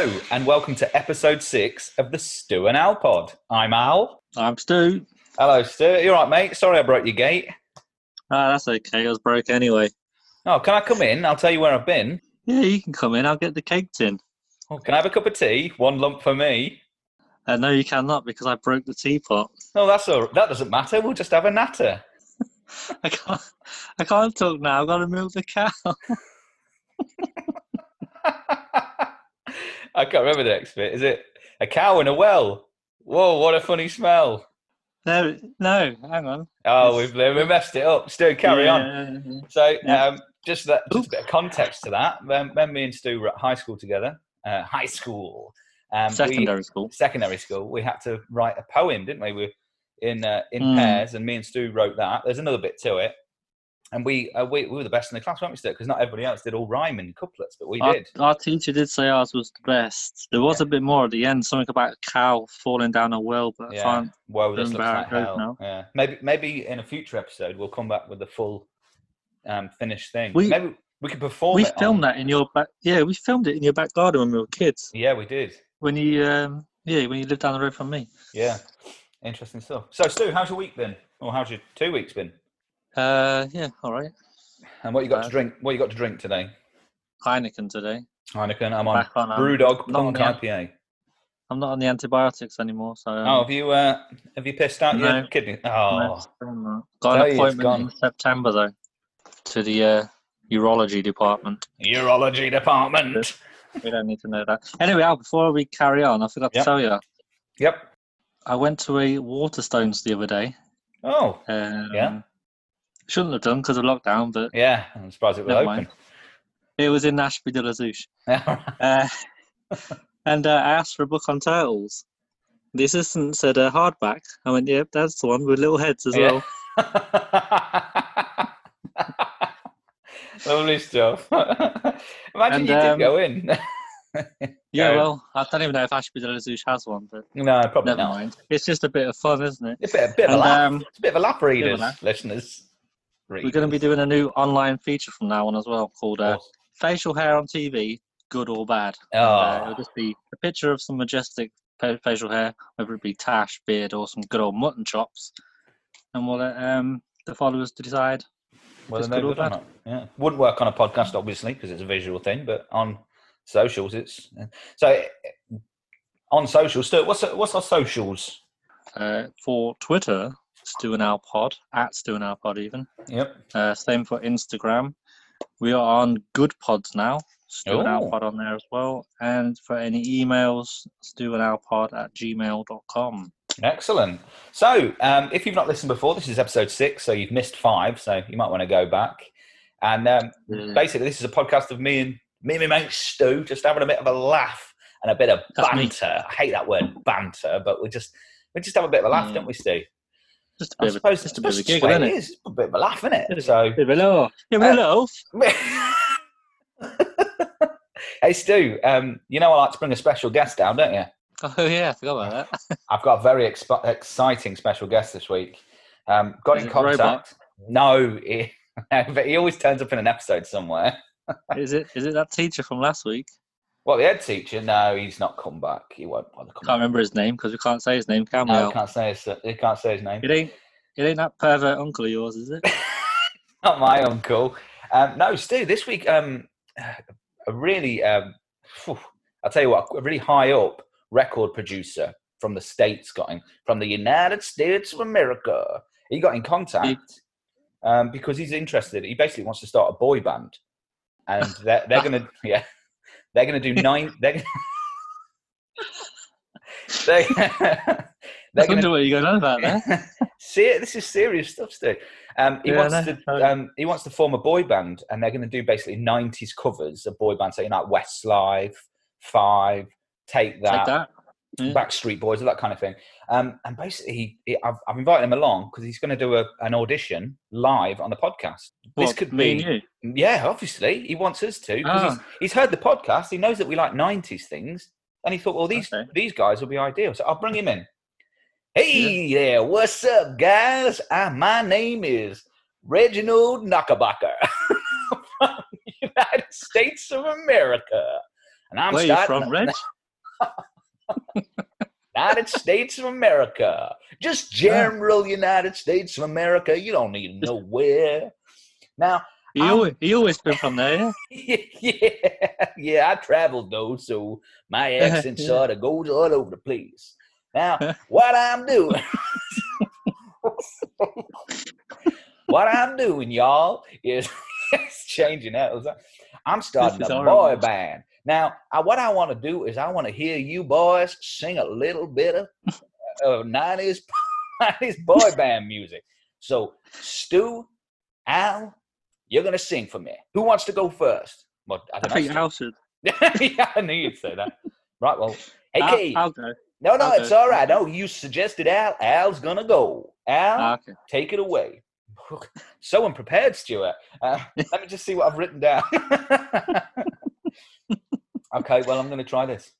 Hello, and welcome to episode six of the Stu and Al pod. I'm Al. I'm Stu. Hello, Stu. You all right, mate? Sorry I broke your gate. Ah, that's okay. I was broke anyway. Oh, can I come in? I'll tell you where I've been. Yeah, you can come in. I'll get the cake tin. Oh, can I have a cup of tea? One lump for me. Uh, no, you cannot because I broke the teapot. Oh, that's all. That doesn't matter. We'll just have a natter. I can't. I can't talk now. I've got to milk the cow. I can't remember the next bit. Is it a cow in a well? Whoa, what a funny smell. No, no. Hang on. Oh, we've, we messed it up. Stu, carry on. on. So, Yeah. um, just that, just a bit of context to that. When, when me and Stu were at high school together, uh, high school, um, we- Secondary school. secondary school, we had to write a poem, didn't we? We were in uh, in Mm. pairs, and me and Stu wrote that. There's another bit to it, and we uh, we, we were the best in the class, weren't we, Stu? Because not everybody else did all rhyming couplets, but we Our, did. our teacher did say ours was the best. There was a bit more at the end, something about a cow falling down a well, but I Yeah. can't. Whoa, this looks like hell. now. Yeah, maybe maybe in a future episode we'll come back with the full um, finished thing. We- maybe we could perform. We filmed on- that in your back. Yeah, we filmed it in your back garden when we were kids. Yeah, we did. When you, um, yeah, when you lived down the road from me. Yeah, interesting stuff. So, Stu, how's your week been? Or how's your two weeks been? Uh, yeah, all right. And what you got to Uh, drink? What you got to drink today? Heineken today. Heineken. I'm on on. um, BrewDog on Punk the- IPA. I'm not on the antibiotics anymore, so. Um, Oh, have you uh, have you pissed out your kidney? Oh, it's still not. Tell Got an appointment in. September though, to the uh, urology department. urology department. We don't need to know that. Anyway, Al, before we carry on, I forgot to tell you, Yep. I went to a Waterstones the other day. Oh, Um, Yeah. Shouldn't have done because of lockdown, but yeah. I'm surprised it was open. mind. it was in Ashby de la Zouch. Uh, and uh, I asked for a book on turtles. The assistant said uh, hardback. I went, yep, that's the one with little heads as Yeah. well. Lovely stuff. Imagine And, you did um, go in. Yeah, well, I don't even know if Ashby de la Zouch has one, but no, probably never not. mind. It's just a bit of fun, isn't it? A bit, a bit of a laugh. um, it's a bit of a laugh, readers, laugh. listeners. We're going to be doing a new online feature from now on as well called uh, Awesome. Facial Hair on TV, Good or Bad. Oh. uh, it'll just be a picture of some majestic facial hair, whether it be tash, beard, or some good old mutton chops. And we'll let um, the followers to decide. Well, they're good or good or bad. Yeah, wouldn't work on a podcast obviously because it's a visual thing, but on socials, it's so eh, on socials. Stu, what's what's our socials? Uh, for Twitter, Stu and Al Pod, at Stu and Al Pod even. Yep. Uh, same for Instagram. We are on Good Pods now. Stu and Oh. Al Pod on there as well. And for any emails, Stu and Al Pod at gmail.com. Excellent. So, um, if you've not listened before, this is episode six, so you've missed five, so you might want to go back. And um, basically, this is a podcast of me and me and my mate Stu just having a bit of a laugh and a bit of That's me. banter. I hate that word banter, but we just we just have a bit of a laugh, Mm. don't we, Stu? Just a I bit, of a, suppose just a bit of a that's giggle, isn't way it? is. A bit of a laugh, isn't it? Bit of- So, Bit of a laugh. Yeah, bit of a laugh. hey Stu, um, you know I like to bring a special guest down, don't you? Oh, yeah, I forgot about that. I've got a very exp- exciting special guest this week. Um, got Is in it Robot? contact. No, he, but he always turns up in an episode somewhere. is it is it that teacher from last week? Well, the head teacher, no, he's not come back. He won't bother Can't coming. remember his name because we can't say his name, can we? No, can't say his. Can't say his name. It ain't it ain't that pervert uncle of yours, is it? not my uncle. Um, no, Stu, this week, um, a really, um, phew, I'll tell you what, a really high up record producer from the States got in, from the United States of America. He got in contact um, because he's interested. He basically wants to start a boy band. And they're, they're going to, yeah, they're going to do nine, they're, they're going to what you're going on about there. See, this is serious stuff, Stu. Um, he Yeah, wants know. to um, he wants to form a boy band, and they're going to do basically '90s covers of boy bands, so you know, like Westlife, Five, Take That, Take that. Yeah. Backstreet Boys, all that kind of thing. Um, and basically, he, he, I've, I've invited him along because he's going to do a, an audition live on the podcast. this could be, yeah, obviously, he wants us to because Ah. he's, he's heard the podcast. He knows that we like '90s things, and he thought, well, these Okay. these guys will be ideal. So I'll bring him in. Hey there, what's up, guys? Uh, my name is Reginald Knuckerbucker from the United States of America. and I'm Where you from, Reg? United States of America. Just general United States of America. You don't need to know where. Now, You always, you always been from there, yeah? yeah, yeah, I traveled though, so my accent Yeah. sort of goes all over the place. Now, what I'm doing, what I'm doing, y'all, is it's changing out. I'm starting a boy band. Now, I, what I want to do is I want to hear you boys sing a little bit of, of 90s, 90s boy band music. So, Stu, Al, you're going to sing for me. Who wants to go first? Well, I I don't think. Al should. yeah, I knew you'd say that. Right, well, hey, I'll, Keith. I'll go. no, no, I'll it's go. all right. No, you suggested Al. Al's going to go. Al, Ah, okay. take it away. so unprepared, Stuart. Uh, let me just see what I've written down. Okay, well, I'm going to try this.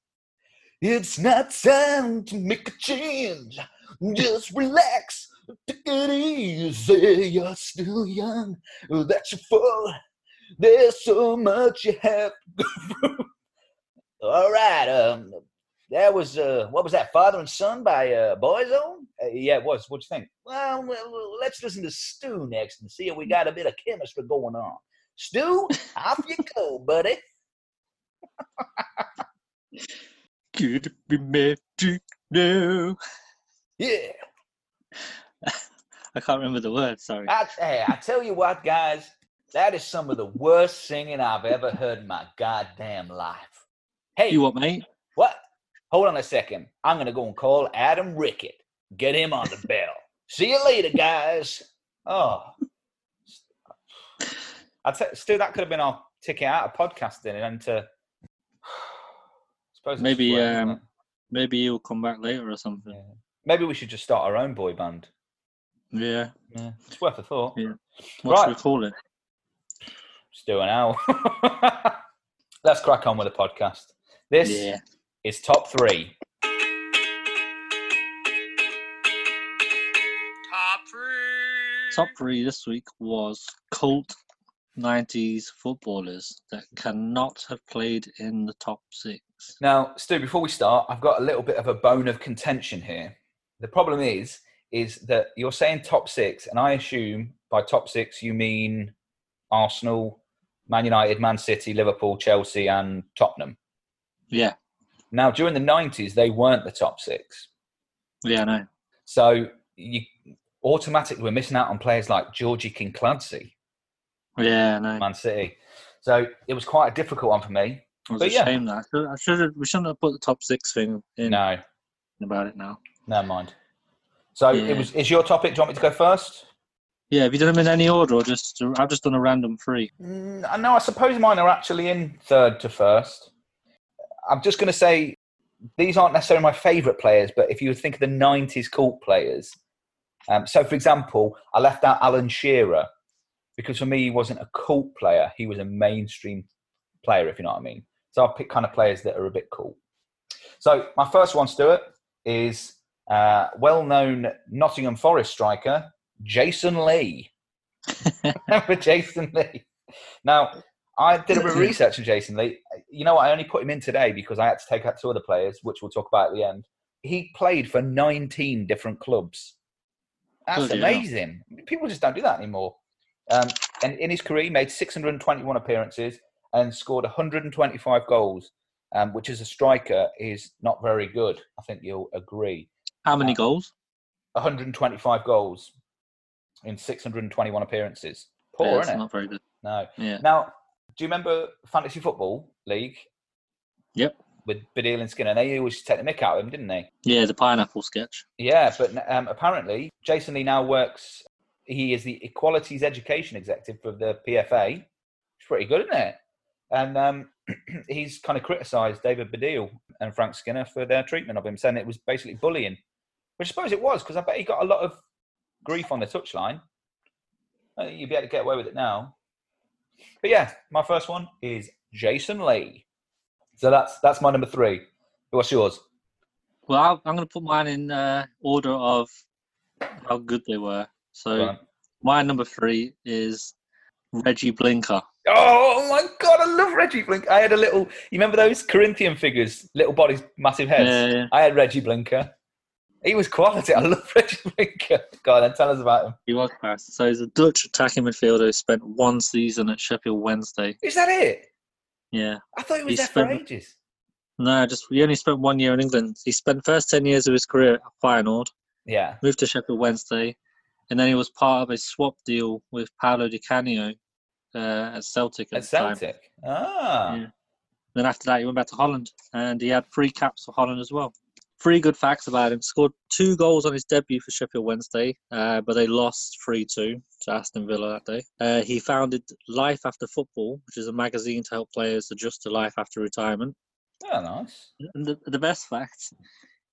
It's not time to make a change. Just relax. Take it easy. You're still young. That's your fault. There's so much you have. All right. Um, that was uh, what was that? Father and Son by uh, Boyzone. Uh, yeah, it was. What'd you think? Well, well, let's listen to Stu next and see if we got a bit of chemistry going on. Stu, off you go, buddy. Could be magic now. Yeah. I can't remember the words, sorry. I, hey, I tell you what, guys, that is some of the worst singing I've ever heard in my goddamn life. Hey, You what, mate? what? Hold on a second. I'm going to go and call Adam Rickett. Get him on the bell. See you later, guys. Oh. I tell Stu, that could have been our ticket out of podcasting and into. Suppose Maybe, swearing, isn't um. Maybe you'll come back later or something. Yeah. Maybe we should just start our own boy band. Yeah. Yeah, it's worth a thought. Yeah. What should we Right. call it? Stu and Al. Let's crack on with the podcast. This Yeah. is top three. Top three. Top three this week was cult 90s footballers that cannot have played in the top six. Now, Stu, before we start, I've got a little bit of a bone of contention here. The problem is, is that you're saying top six, and I assume by top six you mean Arsenal, Man United, Man City, Liverpool, Chelsea, and Tottenham. Yeah. Now, during the 90s, they weren't the top six. Yeah, I know. So you automatically were missing out on players like Georgi Kinkladze, Yeah, know. Man City. So it was quite a difficult one for me. It was but a yeah. shame that. I should, have, we shouldn't have put the top six thing in No, about it now. never mind. So Yeah. it was. Is your topic? Do you want me to go first? Yeah, have you done them in any order or just, I've just done a random three. Mm, I. I suppose mine are actually in third to first. I'm just going to say these aren't necessarily my favourite players, but if you think of the '90s cult players, um, so for example, I left out Alan Shearer because for me he wasn't a cult player; he was a mainstream player, if you know what I mean. So I'll pick kind of players that are a bit cool. So my first one, Stuart, is uh, well-known Nottingham Forest striker Jason Lee. Remember Jason Lee? Now, I did a bit of research on Jason Lee. You know what? I only put him in today because I had to take out two other players, which we'll talk about at the end. He played for 19 different clubs. That's Bloody hell. amazing. People just don't do that anymore. Um, and in his career, he made 621 appearances and scored 125 goals, um, which as a striker is not very good. I think you'll agree. How many goals? 125 goals in 621 appearances. Poor, yeah, isn't it? not very good. No. Yeah. Now, do you remember Fantasy Football League Yep. with Baddiel and Skinner? They always take the mick out of him, didn't they? Yeah, the pineapple sketch. Yeah, but um, apparently Jason Lee now works. He is the Equalities Education Executive for the PFA. It's pretty good, isn't it? And um, he's kind of criticised David Baddiel and Frank Skinner for their treatment of him, saying it was basically bullying, which I suppose it was because I bet he got a lot of grief on the touchline. Uh, You'd be able to get away with it now. But yeah, my first one is Jason Lee. So that's that's my number three. What's yours? Well, I'll, I'm going to put mine in uh, order of how good they were. So my number three is Reggie Blinker. Oh my god, I love Reggie Blinker. I had a little. You remember those Corinthian figures, little bodies, massive heads? Yeah, yeah. I had Reggie Blinker. He was quality. I love Reggie Blinker. Go on, then tell us about him. He was fast. So he's a Dutch attacking midfielder who spent one season at Sheffield Wednesday. Is that it? Yeah. I thought he was He there for ages. No, just he only spent one year in England. He spent the first ten years of his career at Feyenoord, Yeah. moved to Sheffield Wednesday, and then he was part of a swap deal with Paolo Di Canio uh, at Celtic at At the time. Celtic. Ah. Yeah. Then after that, he went back to Holland, and he had three caps for Holland as well. Three good facts about him: scored two goals on his debut for Sheffield Wednesday, uh, but they lost three-two to Aston Villa that day. Uh, he founded Life After Football, which is a magazine to help players adjust to life after retirement. Oh, nice. And the, the best fact,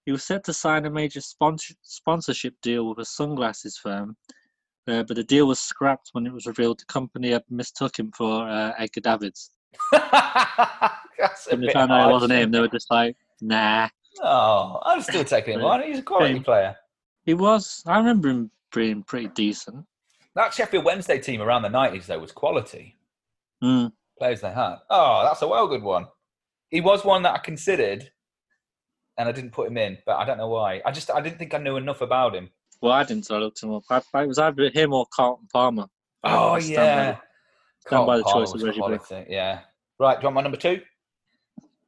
he was set to sign a major sponsor, sponsorship deal with a sunglasses firm, uh, but the deal was scrapped when it was revealed the company had mistook him for uh, Edgar Davids. That's When they found out it wasn't him, they were just like, nah. Oh, I'm still taking him on. He's a quality Same. player. He was. I remember him being pretty decent. That Sheffield Wednesday team around the 90s, though, was quality. Mm. Players they had. Oh, that's a well good one. He was one that I considered, and I didn't put him in, but I don't know why. I just I didn't think I knew enough about him. Well, I didn't, so I looked him up. I, I, it was either him or Carlton Palmer. Oh I yeah, the- stand by the Palmer choice of was Reggie Blake. quality, Yeah. Right. Do you want my number two?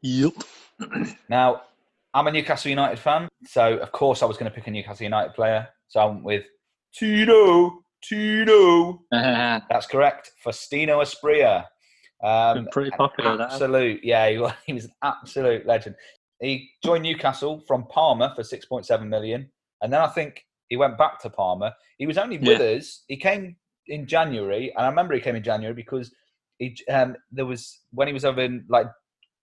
Yep. Now, I'm a Newcastle United fan, so of course I was going to pick a Newcastle United player. So I went with Tino. Tino. That's correct. Faustino Asprilla. Um, pretty an popular, that. Absolute, yeah, he was, he was an absolute legend. He joined Newcastle from Parma for 6.7 million, and then I think he went back to Parma. He was only with us. He came in January, and I remember he came in January because he um, there was when he was over in like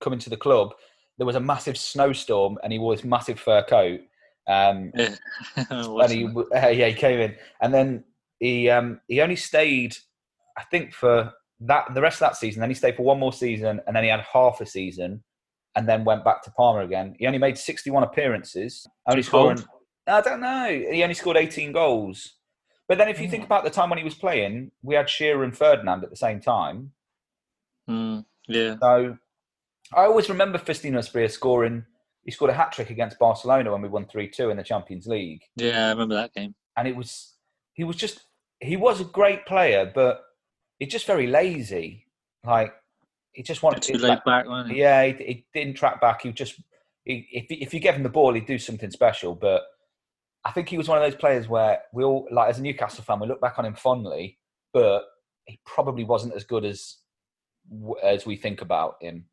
coming to the club, there was a massive snowstorm, and he wore this massive fur coat. Um, Yeah. and he uh, yeah he came in and then he um he only stayed i think for that the rest of that season then he stayed for one more season and then he had half a season and then went back to Parma again. He only made 61 appearances. Only scoring i don't know. He only scored 18 goals. But then if you think about the time when he was playing we had shearer and ferdinand at the same time. Mm, yeah. so i always remember Faustino Asprilla scoring he scored a hat trick against barcelona when we won 3-2 in the champions league. Yeah, I remember that game. and it was he was just he was a great player, but he's just very lazy. Like he just wanted to laid like, back, wasn't it? yeah, he, he didn't track back. He just he, if if you gave him the ball, he'd do something special. But I think he was one of those players where we all like as a Newcastle fan, we look back on him fondly, but he probably wasn't as good as as we think about him.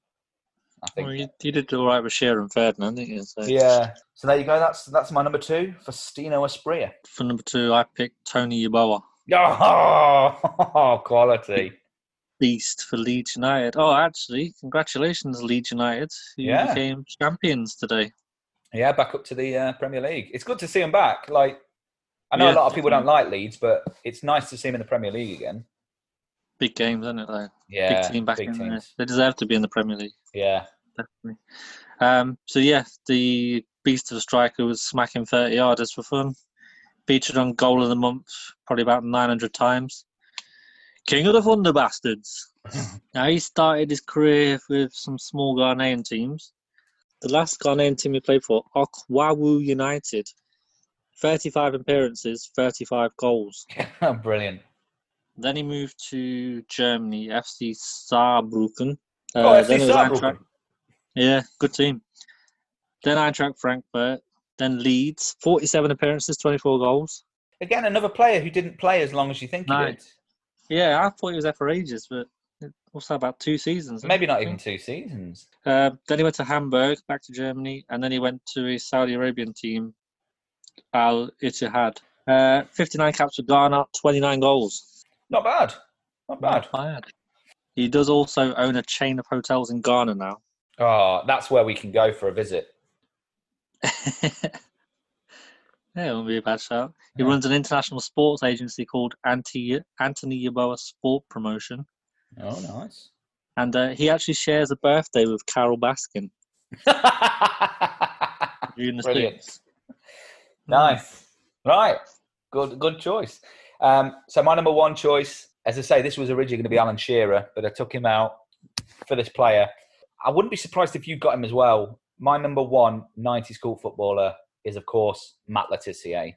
I think. Well, did all right with Shearer and Ferdinand, didn't you? So yeah. So there you go. That's that's my number two for Stino Asprilla. For number two, I picked Tony Yeboah, Oh, quality. Beast for Leeds United. Oh, actually, congratulations, Leeds United, who Yeah. became champions today. Yeah, back up to the uh, Premier League. It's good to see him back. Like, I know Yeah, a lot of people don't like Leeds, but it's nice to see him in the Premier League again. Big games, isn't it? Though? Yeah, big team back big in there. They deserve to be in the Premier League, Yeah, definitely. Um, so yeah, the beast of a striker was smacking 30 yarders for fun. Featured on Goal of the Month probably about 900 times. King of the Thunder Bastards. now he started his career with some small Ghanaian teams. The last Ghanaian team he played for, Okwawu United. 35 appearances, 35 goals. brilliant. Then he moved to Germany, FC Saarbrücken. Oh, Uh, FC it was Saarbrücken. Eintracht- Yeah, good team. Then Eintracht Frankfurt. Then Leeds, 47 appearances, 24 goals. Again, another player who didn't play as long as you think No. he did. Yeah, I thought he was there for ages, but also about two seasons. Maybe not even two seasons. Uh, then he went to Hamburg, back to Germany, and then he went to his Saudi Arabian team, Al Ittihad. Uh, 59 caps for Ghana, 29 goals. Not bad. Not bad. Not bad. He does also own a chain of hotels in Ghana now. Oh, that's where we can go for a visit. Yeah, it won't be a bad shout. He Yeah. runs an international sports agency called Anti Anthony Yeboah Sport Promotion, Oh, nice. and uh, he actually shares a birthday with Carole Baskin. Brilliant. 6th. Nice. Right. Good good choice. Um, so my number one choice as I say, this was originally going to be Alan Shearer, but I took him out for this player. I wouldn't be surprised if you got him as well. My number one 90s cool footballer is, of course, Matt Le Tissier.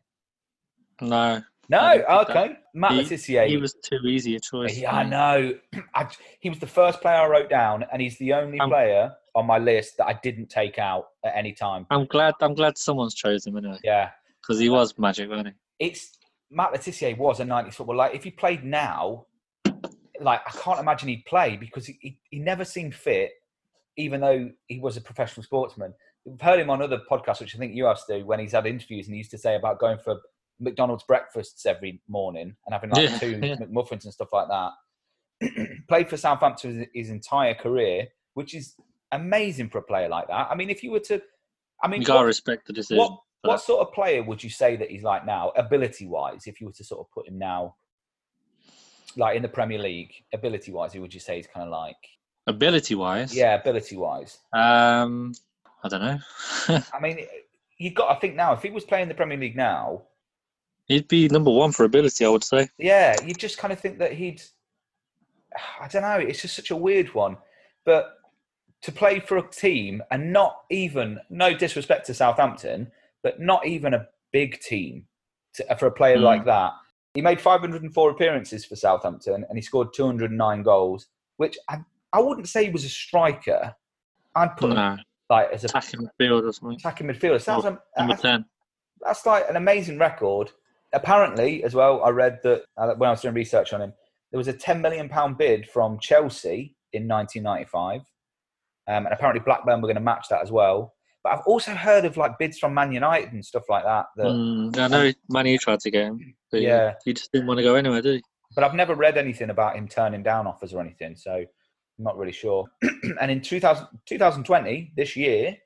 No, No, okay. Matt He- Le Tissier. he was too easy a choice. Yeah, I know. I, he was the first player I wrote down, and he's the only Um, player on my list that I didn't take out at any time. I'm glad. I'm glad someone's chosen him anyway Yeah, because he was magic, wasn't he? it's Matt Le Tissier was a 90s footballer. Like, if he played now, like I can't imagine he'd play because he, he, he never seemed fit, even though he was a professional sportsman. We've heard him on other podcasts, which I think you have to when he's had interviews, and he used to say about going for McDonald's breakfasts every morning and having like Yeah, two yeah. McMuffins and stuff like that. Played for Southampton his, his entire career, which is amazing for a player like that. I mean, if you were to, I mean, You gotta what- respect the decision. what what sort of player would you say that he's like now, ability wise? If you were to sort of put him now, like in the Premier League, ability wise, who would you say he's kind of like? Ability wise, Yeah, ability wise. Um, I don't know. I mean, you got. I think now, if he was playing the Premier League now, He'd be number one for ability, I would say. yeah, you just kind of think that he'd. I don't know. It's just such a weird one, but to play for a team and not even no disrespect to Southampton, but not even a big team to, for a player Mm. like that. He made 504 appearances for Southampton and he scored 209 goals, which I, I wouldn't say he was a striker. I'd put No, like as a attacking midfield or something. attacking midfielder. Sounds am- Number that's, ten. that's like an amazing record. Apparently, as well, I read that uh, when I was doing research on him, there was a 10 million pound bid from Chelsea in 1995, um, and apparently Blackburn were going to match that as well. But I've also heard of like bids from Man United and stuff like that. that Mm, I know Manu tried to get him, but Yeah. he just didn't want to go anywhere, did he? but I've never read anything about him turning down offers or anything, so I'm not really sure. and in 2000, 2020, this year,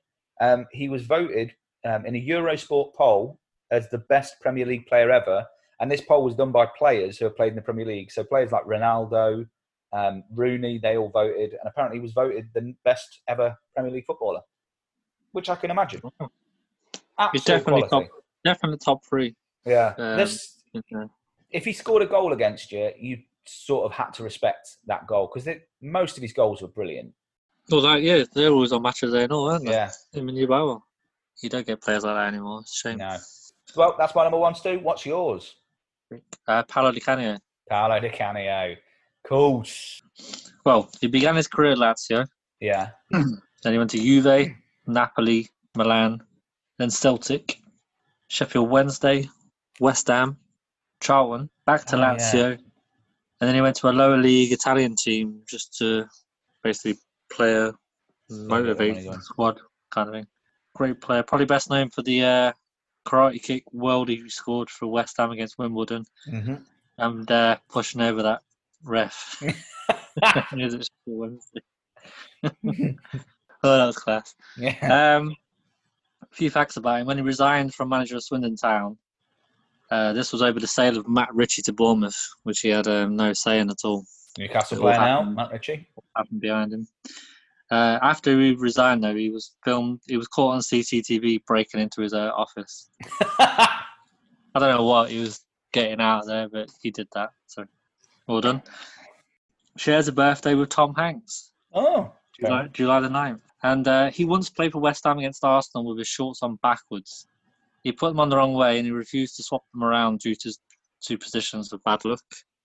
um, he was voted um, in a Eurosport poll as the best Premier League player ever. And this poll was done by players who have played in the Premier League. So players like Ronaldo, um, Rooney, they all voted. And apparently he was voted the best ever Premier League footballer, which I can imagine. He's definitely quality. top, definitely top three. Yeah. um, you know. if he scored a goal against you, you sort of had to respect that goal because most of his goals were brilliant. Well, that, yeah, they're always on matches there all, aren't they? Yeah, Him and Yeboah. You don't get players like that anymore. Shame. no. Well, that's my number one, Stu. What's yours? Uh, Paolo Di Canio. Paolo Di Canio. Cool. Well, he began his career at Lazio. Yeah. Then he went to Juve, Napoli, Milan, then Celtic, Sheffield Wednesday, West Ham, Charlton, back to Oh, yeah. And then he went to a lower league Italian team just to basically play a motivate the squad kind of thing. Great player, probably best known for the uh, karate kick world he scored for West Ham against Wimbledon hmm and uh, pushing over that ref. He was at Sheffield Wednesday. oh, that was class. yeah. Um, a few facts about him. When he resigned from manager of Swindon Town, uh, this was over the sale of Matt Ritchie to Bournemouth, which he had um, no say in at all. Newcastle player now. Matt Ritchie. Happened behind him. Uh, after he resigned, though, he was filmed. He was caught on CCTV breaking into his uh, office. I don't know what he was getting out of there, but he did that. So, well done. Shares a birthday with Tom Hanks. oh. July, July the 9th. And uh, he once played for West Ham against Arsenal with his shorts on backwards. He put them on the wrong way and he refused to swap them around due to two positions of bad luck.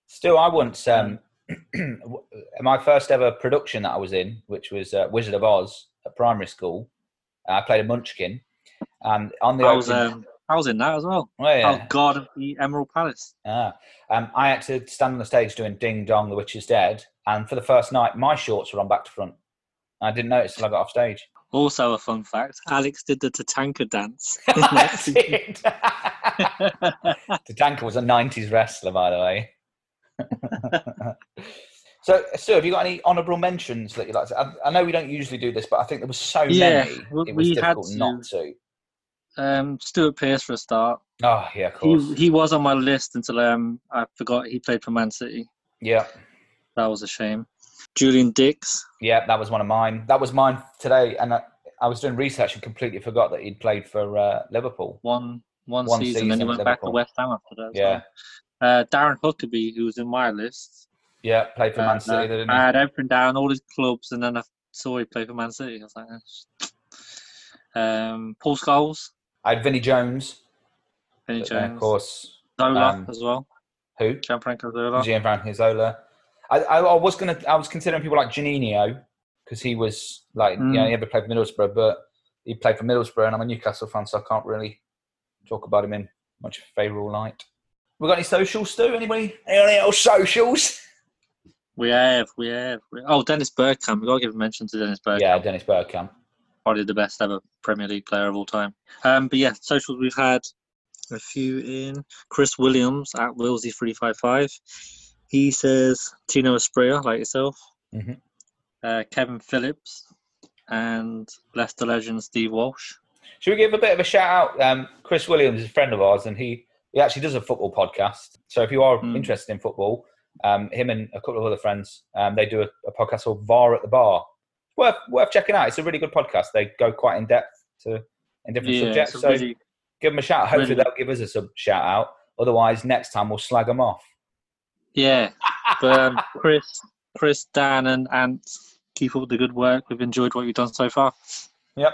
Stu, I once, um, my first ever production that I was in, which was uh, Wizard of Oz at primary school, I played a munchkin. And on the I was, opening- um, I was in that as well. Oh, yeah. Oh, God of the Emerald Palace. Ah, um, I had to stand on the stage doing Ding Dong, the Witch is Dead. And for the first night, my shorts were on back to front. I didn't notice till I got off stage. Also, a fun fact Alex did the Tatanka dance. I did. Tatanka was a 90s wrestler, by the way. so, Stu, have you got any honourable mentions that you'd like to? I, I know we don't usually do this, but I think there was so Yeah, many, we- it was we had difficult to. not to. um, Stuart Pearce for a start. Oh, yeah, of course. He, he was on my list until um, I forgot he played for Man City. Yeah, That was a shame. Julian Dicks. yeah, that was one of mine. That was mine today, and I, I was doing research and completely forgot that he'd played for uh, Liverpool. one one, One season, then he went at back to West Ham after that. Yeah. well. Uh, Darren Huckerby, who was in my list, Yeah, played for Man Uh, City, no, didn't I he? had everything down, all his clubs, and then I saw he played for Man City. I was like, eh. um, Paul Scholes, I had Vinnie Jones, Vinnie Jones, of course. Zola um, as well, Who? Gianfranco Zola. Gianfranco Zola. I, I, I was gonna, I was considering people like Juninho because he was like, you know, Mm. he never played for Middlesbrough, but he played for Middlesbrough, and I'm a Newcastle fan, so I can't really talk about him in much favourable light. We got any socials, Stu? Anybody? Any little socials? We have, we have. We, oh, Dennis Bergkamp. We've got to give a mention to Dennis Bergkamp. Yeah, Dennis Bergkamp. Probably the best ever Premier League player of all time. Um, but yeah, socials we've had a few in. Chris Williams at Willsy355. He says Tino Asprilla, like yourself. Mhm. Uh, Kevin Phillips and Leicester legend Steve Walsh. Should we give a bit of a shout out? Um, Chris Williams is a friend of ours, and he, he actually does a football podcast. So if you are Mm. interested in football, um, him and a couple of other friends, um, they do a, a podcast called VAR at the Bar. Worth worth checking out. It's a really good podcast. They go quite in depth to in different subjects. So really- give them a shout. Hopefully really- they'll give us a sub shout out. Otherwise, next time we'll slag them off. Yeah. But um, Chris, Chris, Dan, and Ant, keep up the good work. We've enjoyed what you've done so far. Yep.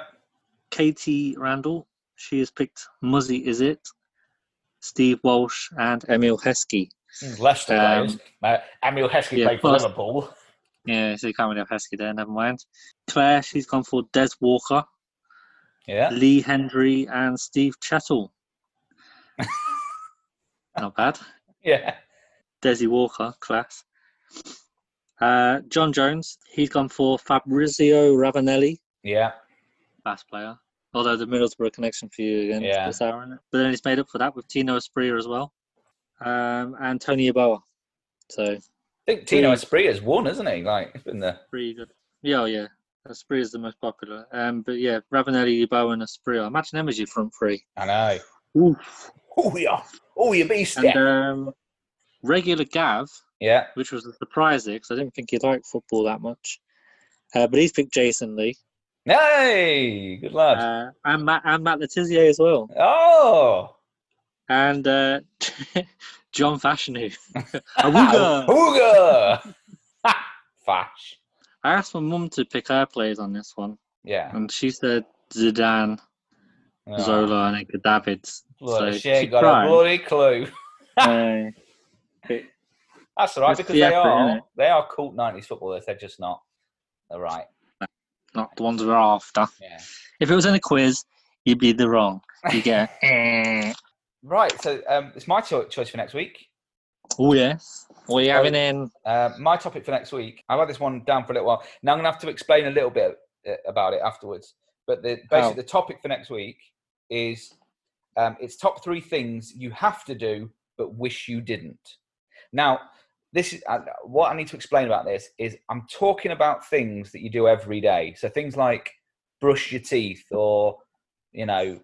Katie Randall, she has picked Muzzy Izzet, Steve Walsh, and Emile Heskey. Leicester Um. Uh, Emile Heskey yeah, played for plus- Liverpool. Yeah, so you can't really have Heskey there, never mind. Claire, she's gone for Des Walker, Yeah. Lee Hendry, and Steve Chettle. Not bad. Yeah. Desi Walker, class. Uh, John Jones, he's gone for Fabrizio Ravanelli, Yeah. fast player. Although the Middlesbrough connection for you again, Yeah. is sour, isn't it? But then he's made up for that with Tino Asprilla as well, um, and Tony Yeboah. So I think Tino has won, hasn't he? Like, been the pretty good. Yeah, oh, yeah. Is the most popular. Um, but yeah, Ravanelli, Yeboah, and Asprilla. Imagine them as your front three. I know. Oof. Oh yeah. Oh, you beast. And um, regular Gav, yeah. which was a surprise because I didn't think he liked football that much. Uh, but he's picked Jason Lee Hey, good lad. uh, and Matt and Matt Le Tissier as well, oh. and uh, John Fashanu. Awooga. Awooga. Fash. I asked my mum to pick her players on this one, Yeah. and she said Zidane, Oh, Zola, and Davids. bloody so she ain't she got tried. a bloody clue. Uh, but That's all right because the they effort, are innit? they are cult nineties footballers. They're just not the right. not the ones we're after. Yeah. If it was in a quiz, you'd be the wrong. You get. eh. Right. So um, it's my cho- choice for next week. oh yes. What are you having in? Uh, my topic for next week. I've had this one down for a little while. Now I'm gonna have to explain a little bit uh, about it afterwards. But the basically How? the topic for next week is um, it's top three things you have to do but wish you didn't. Now, this is uh, what I need to explain about this is I'm talking about things that you do every day. So things like brush your teeth or you know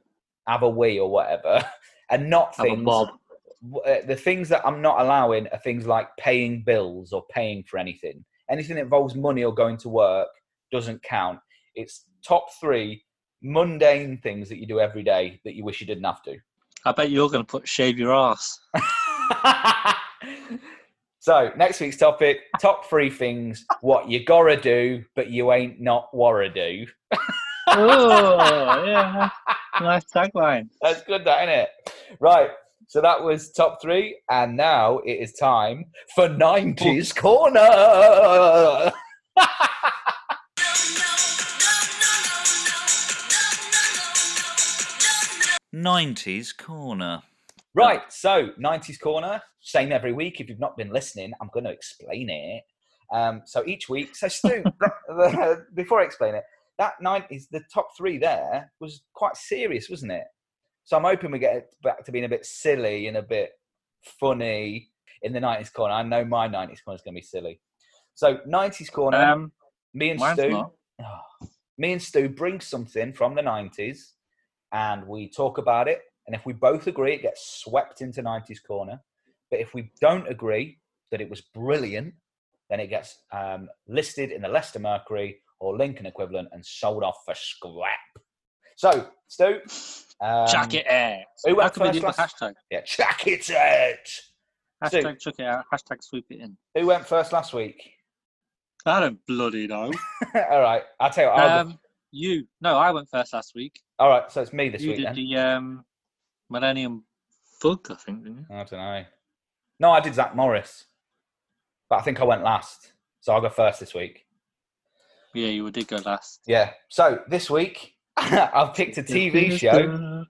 have a wee or whatever, and not things uh, the things that I'm not allowing are things like paying bills or paying for anything. Anything that involves money or going to work doesn't count. It's top three mundane things that you do every day that you wish you didn't have to. I bet you're going to put shave your ass. so next week's topic: top three things what you gotta do, but you ain't not wanna do. oh, yeah. Nice tagline. That's good, that isn't it? Right. So that was top three, and now it is time for 90s Corner. 90s Corner. Right, so 90s Corner, same every week. If you've not been listening, I'm going to explain it. Um, so each week, so Stu, before I explain it, that 90s, the top three there was quite serious, wasn't it? So I'm hoping we get back to being a bit silly and a bit funny in the 90s Corner. I know my 90s Corner is going to be silly. So 90s Corner, Um, me and Stu. Oh, me and Stu bring something from the 90s and we talk about it. And if we both agree, it gets swept into 90s corner. But if we don't agree that it was brilliant, then it gets um, listed in the Leicester Mercury or Lincoln equivalent and sold off for scrap. So, Stu. Um, it out. who went first the last- hashtag? Yeah, check it out. Stu. Hashtag chuck it out. Hashtag sweep it in. Who went first last week? I don't bloody know. All right, I'll tell you. What, um, you. No, I went first last week. All right, so it's me this you week did then. the um, Millennium Bug, I think, didn't you? I don't know. No, I did Zach Morris, but I think I went last, so I'll go first this week. Yeah, you did go last. Yeah. So this week, I've picked a TV show.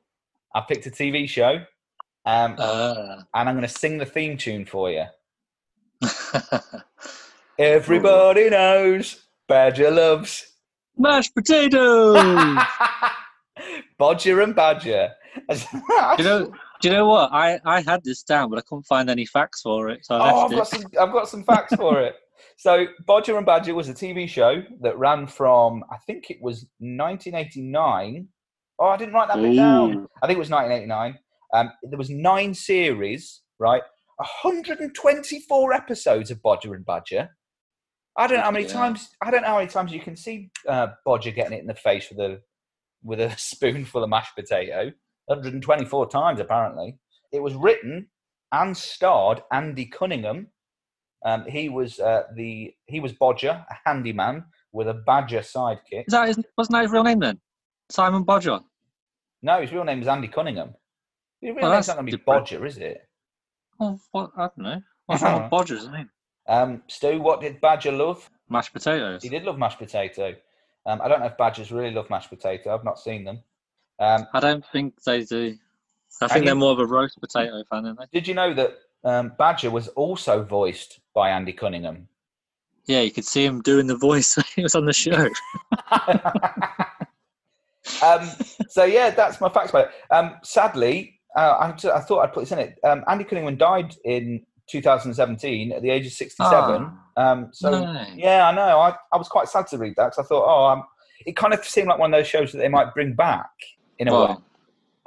I've picked a TV show, um, Uh, and I'm going to sing the theme tune for you. Everybody knows Badger loves mashed potatoes. Bodger and Badger. You know, do you know what? I, I had this down, but I couldn't find any facts for it, so I Oh, I've left got it. some. I've got some facts for it. So, Bodger and Badger was a TV show that ran from I think it was 1989. Oh, I didn't write that bit down. I think it was 1989. Um, there was nine series, right? 124 episodes of Bodger and Badger. I don't know how many Bloody times. I don't know how many times you can see uh, Bodger getting it in the face with a with a spoonful of mashed potato. 124 times apparently. It was written and starred Andy Cunningham. Um, he was uh, the he was Bodger, a handyman with a Badger sidekick. Is that his, wasn't that his real name then? Simon Bodger. No, his real name is Andy Cunningham. His real Well, name's that's not going to be. Bodger, is it? Oh, what? I don't know. What's wrong with Bodger's name? Um, Stu, what did Badger love? Mashed potatoes. He did love mashed potato. Um, I don't know if Badgers really love mashed potato. I've not seen them. Um, I don't think they do. I think you- they're more of a roast potato fan, aren't they? did you know that um, Badger was also voiced by Andy Cunningham? Yeah, you could see him doing the voice when he was on the show. um, so yeah, that's my facts about it. Um, sadly, uh, I, I thought I'd put this in it. Um, Andy Cunningham died in 2017 at the age of 67. Um, so No. yeah, I know. I, I was quite sad to read that because I thought, oh, um, it kind of seemed like one of those shows that they might bring back in a way.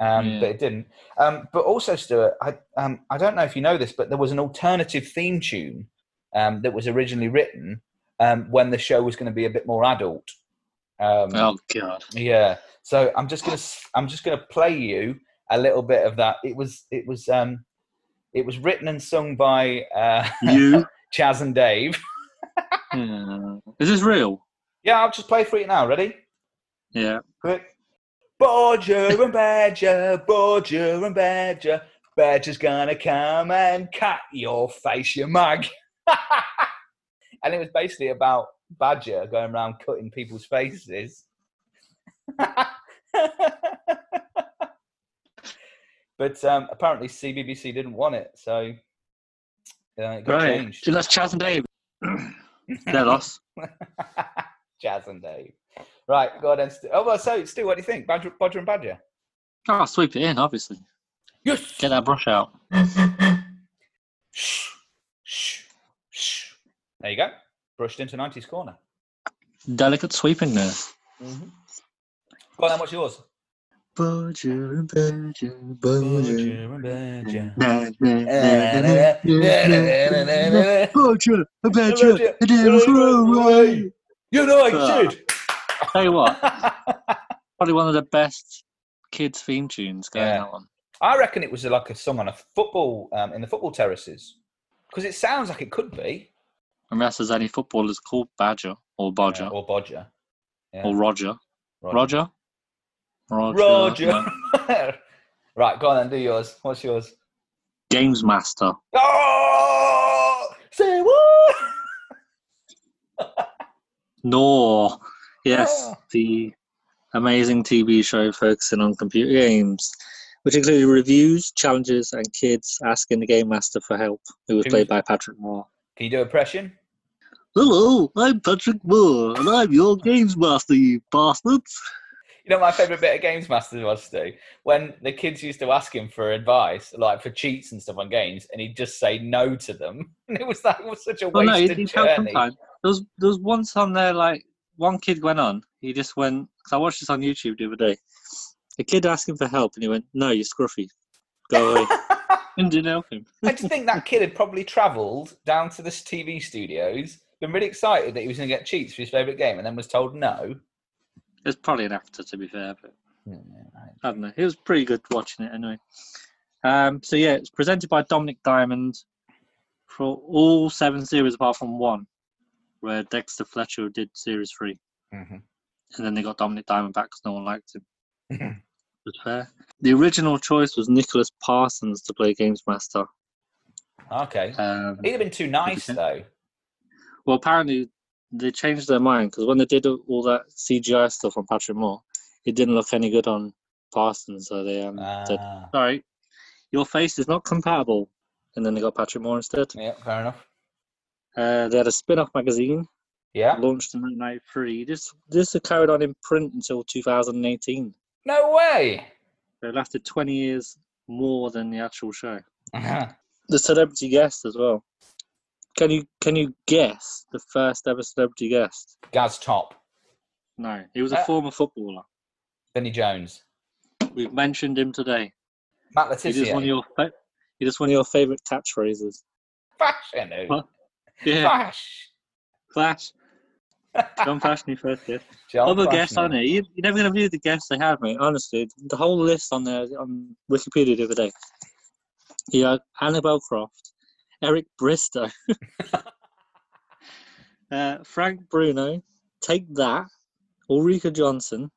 Um, Yeah. but it didn't. Um, but also, Stuart, I, um, I don't know if you know this, but there was an alternative theme tune um, that was originally written um, when the show was going to be a bit more adult. Um, oh god. Yeah. So I'm just gonna I'm just gonna play you a little bit of that. It was it was um it was written and sung by uh, You? Chas and Dave. Yeah. Is this real? Yeah, I'll just play for you now. Ready? Yeah. Quick. Bodger and Badger, Bodger and Badger. Badger's gonna come and cut your face, you mug. and it was basically about Badger going around cutting people's faces. but um, apparently CBBC didn't want it, so uh, it got Right. changed. So that's Chas and Dave. They're lost. Jazz and Dave. Right, go on then. Stu. Oh, well, so, Stu, what do you think? Badger, Bodger and Badger? Oh, sweep it in, obviously. Yes! Get that brush out. Shh, shh, shh. There you go. Brushed into 90s corner. Delicate sweeping there. Go on then, what's yours? Bodger and Badger, Bodger. and Badger. Bodger and Badger, Badger, a damn throwaway. You know I Ah. did. Tell you what, probably one of the best kids' theme tunes going Yeah. one. I reckon it was like a song on a football, um, in the football terraces. Because it sounds like it could be. Unless there's any footballers called Badger or Bodger Yeah, or Bodger. Yeah. or Roger. Roger? Roger. Roger. no. right, go on then, do yours. What's yours? Games Master. Oh! Say what? No. Yes, Oh. the amazing TV show focusing on computer games, which included reviews, challenges, and kids asking the game master for help, who was Who played was- by Patrick Moore. Can you do impression? Hello, I'm Patrick Moore, and I'm your games master, you bastards. You know, my favourite bit of Games Master was Stu when the kids used to ask him for advice, like for cheats and stuff on games, and he'd just say no to them. And it was that it was such a Well, no, wasted he, he helped journey. sometimes. There was, there was once on there, like, one kid went on, he just went, because I watched this on YouTube the other day. A kid asked him for help, and he went, No, you're scruffy. Go away. and didn't help him. I just think that kid had probably travelled down to the TV studios, been really excited that he was going to get cheats for his favourite game, and then was told no. It's probably an actor, to be fair, but Yeah, I don't know. It was pretty good watching it anyway. Um, so yeah, it's presented by Dominik Diamond, for all seven series apart from one, where Dexter Fletcher did series three, hmm and then they got Dominik Diamond back because no one liked him. Mhm. Was fair. The original choice was Nicholas Parsons to play Games Master. Okay. Um, He'd have been too nice though. well, apparently they changed their mind because when they did all that CGI stuff on Patrick Moore, it didn't look any good on Parsons. So they um, said, Ah, "Sorry, your face is not compatible," and then they got Patrick Moore instead. yeah, fair enough. Uh, they had a spin-off magazine Yeah. launched in 1993. This this carried on in print until 2018. No way. It lasted 20 years more than the actual show. Uh-huh. The celebrity guest as well. Can you can you guess the first ever celebrity guest? Gaz Top, No, he was a Uh, former footballer. Vinnie Jones, We've mentioned him today. Matt He just one of your fa- he just one of your favourite catchphrases. Fashion. What? Yeah, Fash. Flash. John Fashanu first guest. John Other guests Fashanu. on it. You, you're never going to believe the guests they have, mate. Honestly, the whole list on there on Wikipedia the other day. You had Annabel Croft, Eric Bristow, uh, Frank Bruno, Take That, Ulrika Jonsson,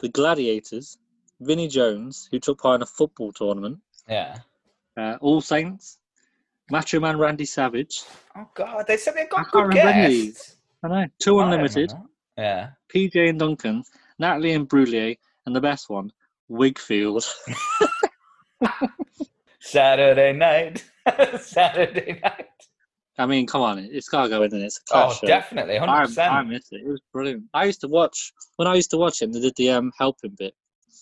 The Gladiators, Vinnie Jones, who took part in a football tournament, Yeah. uh, All Saints, Macho Man Randy Savage. Oh God, they said they I got good remember any of these. guests. I know. Two Unlimited. Yeah. PJ and Duncan, Natalie Imbruglia, and the best one, Whigfield. Saturday night. Saturday night. I mean, come on, it's gotta go in there. It's a Oh, show. definitely, hundred I, I percent. missed it. It was brilliant. I used to watch when I used to watch him. They did the um helping bit.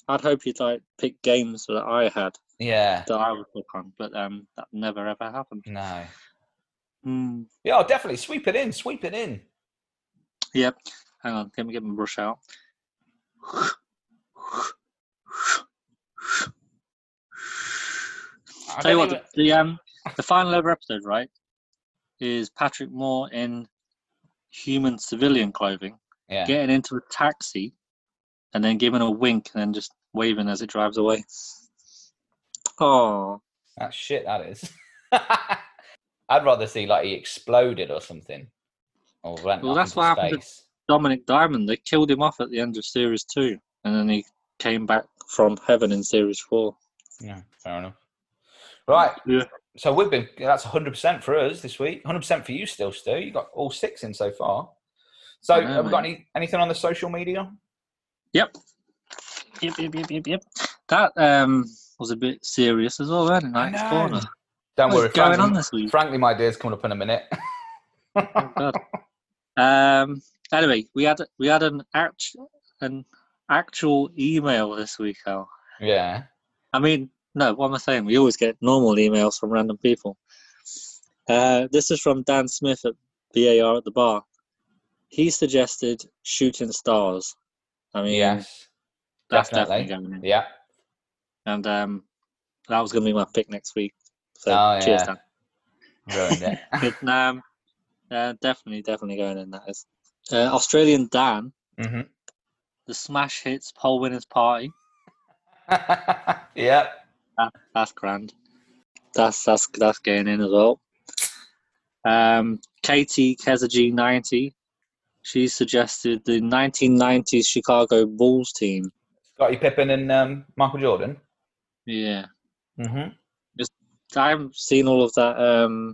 I'd hope he'd like pick games that I had Yeah. that I would look on, but um that never ever happened. No. Hmm. Yeah, oh, definitely sweep it in. Sweep it in. Yep. Hang on, let me get my brush out. I Tell you what, even- the, the um the final ever episode, right, is Patrick Moore in human civilian clothing, Yeah. getting into a taxi, and then giving a wink and then just waving as it drives away. Oh, That's shit. That is. I'd rather see like he exploded or something, or went Well, that's into what happened to- Dominik Diamond, they killed him off at the end of series two, and then he came back from heaven in series four. Yeah, fair enough. Right. Yeah. So we've been. That's hundred percent for us this week. Hundred percent for you still, Stu. You got all six in so far. So I know, have we got any anything on the social media? Yep. Yep, yep, yep, yep, yep. That um was a bit serious as well, wasn't it? I Knight's know. Corner. Don't What's worry. going Frankly, on this week? frankly, my dear's coming up in a minute. Oh, God. Um. Anyway, we had we had an act an actual email this week, Al. yeah. I mean, no, what am I saying? We always get normal emails from random people. Uh, this is from Dan Smith at BAR at the bar. He suggested shooting stars. I mean, Yes. that's definitely. definitely going in. Yeah. And um, that was going to be my pick next week. So Oh, cheers, yeah. Dan. Ruined it. But, um, uh, definitely, definitely going in. That is uh, Australian Dan. hmm The Smash Hits Poll Winners Party. yeah. That, that's grand. That's that's that's getting in as well. Um, Katie Kezagy ninety. She suggested the 1990s Chicago Bulls team. Scottie Pippen and um, Michael Jordan. Yeah, hmm I haven't seen all of that um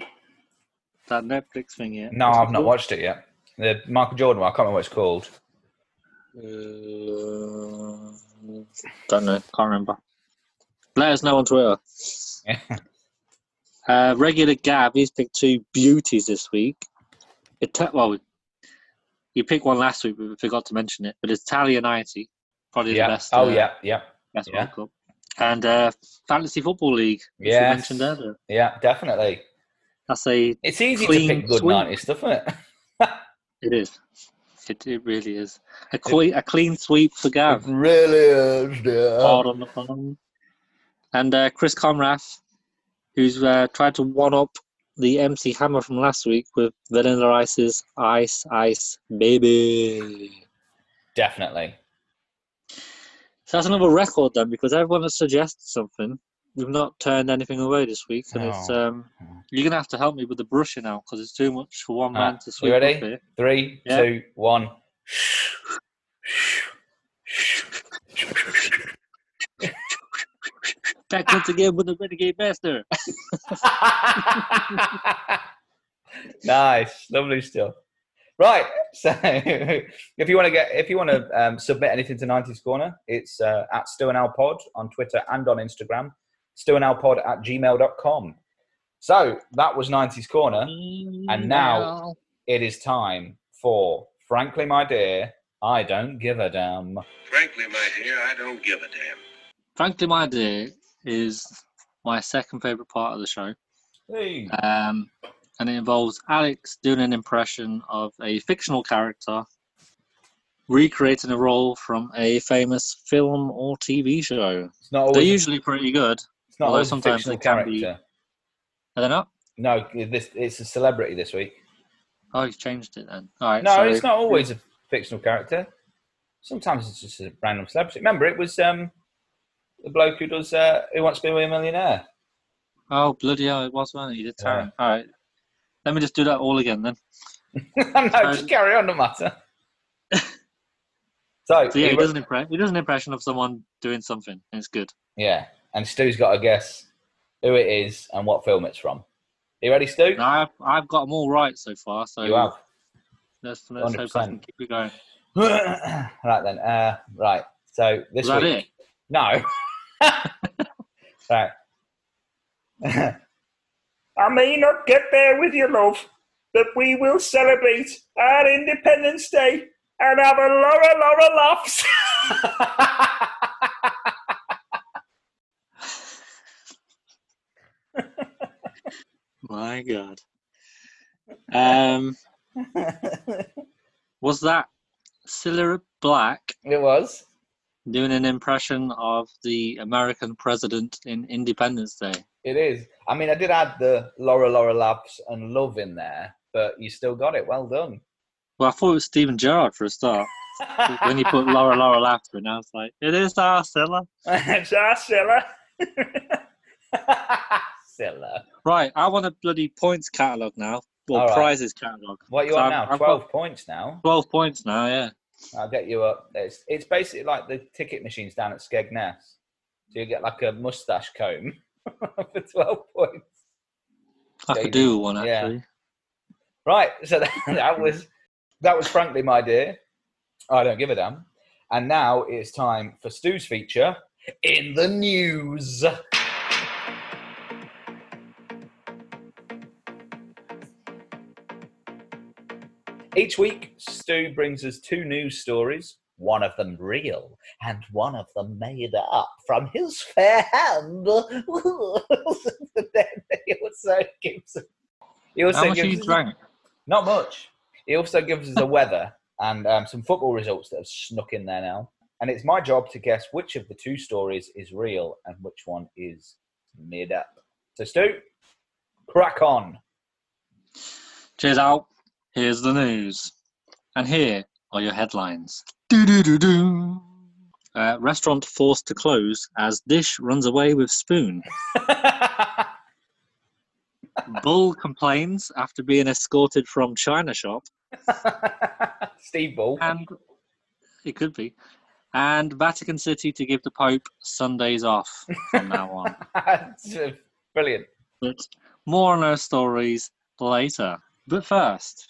that Netflix thing yet. No, I've not watched it yet. The Michael Jordan one. I can't remember what it's called. Uh, don't know. Can't remember. Let us know on Twitter. Uh, regular Gav, he's picked two beauties this week. Ita- well, you picked one last week, but we forgot to mention it. But Italia 90, probably yeah. the best. oh uh, yeah, yeah, best yeah. World Cup. And uh, Fantasy Football League, Yes. mentioned earlier. yeah. Definitely. That's a. It's easy Clean to pick good sweep. stuff, isn't it? It is. It, it really is. A, que- a clean sweep for Gav. really is. Yeah. hard on the phone. And uh, Chris Comrath, who's uh, tried to one up the MC Hammer from last week with Vanilla Ice's Ice Ice Baby. Definitely. So that's another record then, because everyone has suggested something, we've not turned anything away this week, and it's Oh. um, you're gonna have to help me with the brushing now because it's too much for one man to you sweep ready? up. Three, Yeah. two, one. Back once again with the Renegade Master. nice, lovely stuff. Right, so if you want to get, if you want to um, submit anything to 90s Corner, it's uh, at Stu and Al Pod on Twitter and on Instagram, Stu and Al Pod at gmail.com. So that was 90s Corner. And now- It is time for, frankly, my dear, I don't give a damn. Frankly, my dear, I don't give a damn. Frankly, my dear is my second favourite part of the show. Hey. Um, and it involves Alex doing an impression of a fictional character, recreating a role from a famous film or TV show. It's not They're usually pretty good. it's not although a sometimes they can be- character. Are they not? No, this it's a celebrity this week. Oh, you've changed it then. All right. No, so- it's not always a fictional character. Sometimes it's just a random celebrity. Remember, it was um, the bloke who does uh, Who Wants to Be a Millionaire. Oh, bloody hell, it was one. You did Yeah. All right. Let me just do that all again then. no, just carry on, no matter. so, So yeah, he he does an impre- he does an impression of someone doing something. and It's good. yeah, and Stu's got to guess who it is and what film it's from. You ready, Stu? Now, I've I've got them all right so far. So you have. let's let's hope I can 100%. keep it going. right then. Uh, right. So this that week. it? No. right. I may not get there with your love, but we will celebrate our Independence Day and have a lot, a lot of laughs. My God. Um, was that Cilla Black it was. Doing an impression of the American president in Independence Day? It is. I mean, I did add the Laura, Laura laughs and love in there, but you still got it. Well done. Well, I thought it was Steven Gerrard for a start. when you put Laura Laura laughter in, I was like, it is our Cilla. it's our Cilla. Cilla. Right, I want a bloody points catalogue now. Or All right. prizes catalogue. What you on now? I've 12 points now. 12 points now, yeah. I'll get you up. It's, it's basically like the ticket machines down at Skegness. So you get like a mustache comb for 12 points. I Yeah, could do one Yeah. actually. Right. So that, that was that was frankly my dear. I don't give a damn. And now it's time for Stu's feature in the news. Each week, Stu brings us two news stories, one of them real and one of them made up from his fair hand. he also gives he also How much gives you us- drank? not much. He also gives us the weather and um, some football results that have snuck in there now. And it's my job to guess which of the two stories is real and which one is made up. So, Stu, crack on. Cheers out. Here's the news. And here are your headlines. Uh, restaurant forced to close as dish runs away with spoon. Bull complains after being escorted from China shop. Steve Ball. And it could be. And Vatican City to give the Pope Sundays off from now on. That's, uh, Brilliant. But more on those stories later. But first,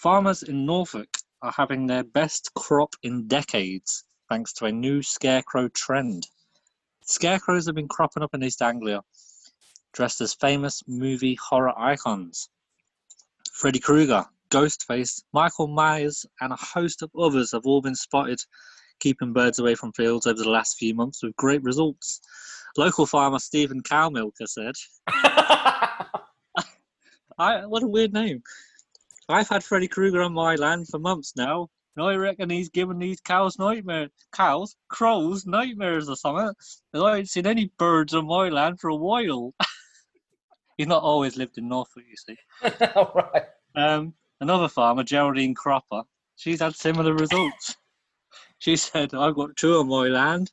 farmers in Norfolk are having their best crop in decades thanks to a new scarecrow trend. Scarecrows have been cropping up in East Anglia, dressed as famous movie horror icons. Freddy Krueger, Ghostface, Michael Myers, and a host of others have all been spotted keeping birds away from fields over the last few months with great results. Local farmer Stephen Cowmilker said, I, what a weird name. I've had Freddy Krueger on my land for months now, and I reckon he's given these cows nightmares. Cows? Crows? Nightmares or something. And I ain't seen any birds on my land for a while. he's not always lived in Norfolk, you see. All right. Um, another farmer, Geraldine Cropper, she's had similar results. She said, I've got two on my land.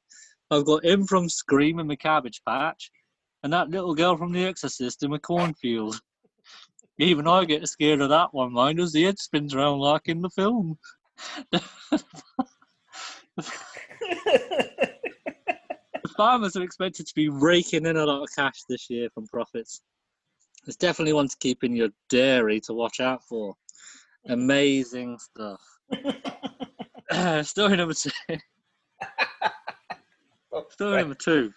I've got him from Scream in the Cabbage Patch, and that little girl from The Exorcist in the cornfield. Even I get scared of that one, mind, as the head spins around like in the film. The farmers are expected to be raking in a lot of cash this year from profits. It's definitely one to keep in your dairy to watch out for. Amazing stuff. story number two. Oh, story number two.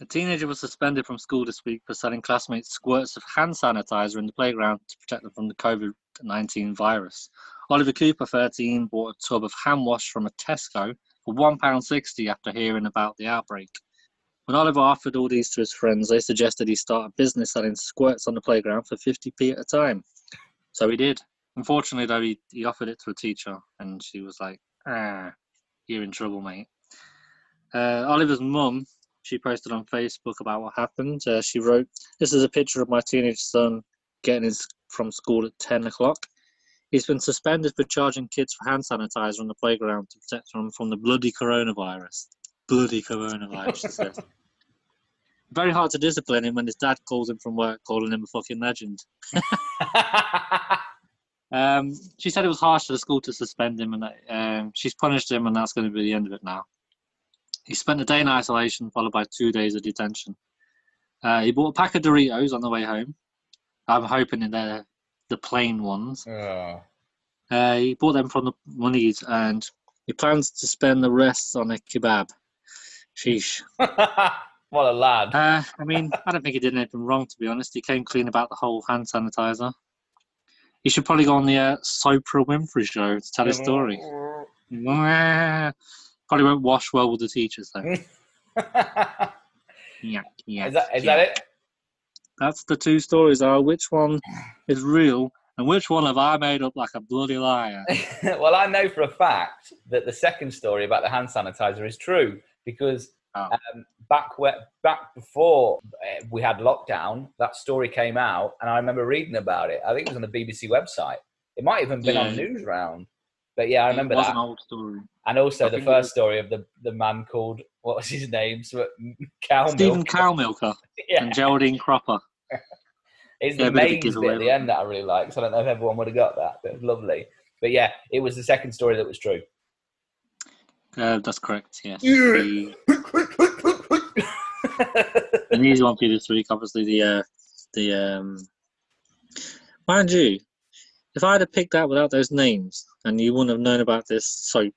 A teenager was suspended from school this week for selling classmates squirts of hand sanitizer in the playground to protect them from the COVID 19 virus. Oliver Cooper, 13, bought a tub of hand wash from a Tesco for £1.60 after hearing about the outbreak. When Oliver offered all these to his friends, they suggested he start a business selling squirts on the playground for 50p at a time. So he did. Unfortunately, though, he, he offered it to a teacher, and she was like, ah, you're in trouble, mate. Uh, Oliver's mum, she posted on Facebook about what happened. Uh, she wrote, This is a picture of my teenage son getting his from school at 10 o'clock. He's been suspended for charging kids for hand sanitizer on the playground to protect them from the bloody coronavirus. Bloody coronavirus, she says. Very hard to discipline him when his dad calls him from work, calling him a fucking legend. Um, she said it was harsh for the school to suspend him, and that, um, she's punished him, and that's going to be the end of it now. He spent a day in isolation, followed by two days of detention. Uh, he bought a pack of Doritos on the way home. I'm hoping they're the plain ones. Oh. Uh, he bought them from the monies, and he plans to spend the rest on a kebab. Sheesh. what a lad. Uh, I mean, I don't think he did anything wrong, to be honest. He came clean about the whole hand sanitizer. He should probably go on the uh, Sopra Winfrey show to tell his story. Probably won't wash well with the teachers, though. Yeah, yeah. is that, is that it? That's the two stories are which one is real and which one have I made up like a bloody liar? well, I know for a fact that the second story about the hand sanitizer is true because Oh. um, back where, back before uh, we had lockdown, that story came out, and I remember reading about it. I think it was on the BBC website. It might even been on Yeah. Newsround. But yeah, I remember it was that. an old story. And also I the first was- story of the, the man called what was his name? So, Cow Stephen Milk. Cowmilker Yeah, and Geraldine Cropper. it's Yeah, the a bit of a mains bit giveaway, at the end that I really like. So I don't know if everyone would have got that, but it was lovely. But yeah, it was the second story that was true. Uh, that's correct, yes. The, an easy one for you this week, obviously, the, uh, the um, mind you, if I had have picked that without those names and you wouldn't have known about this soap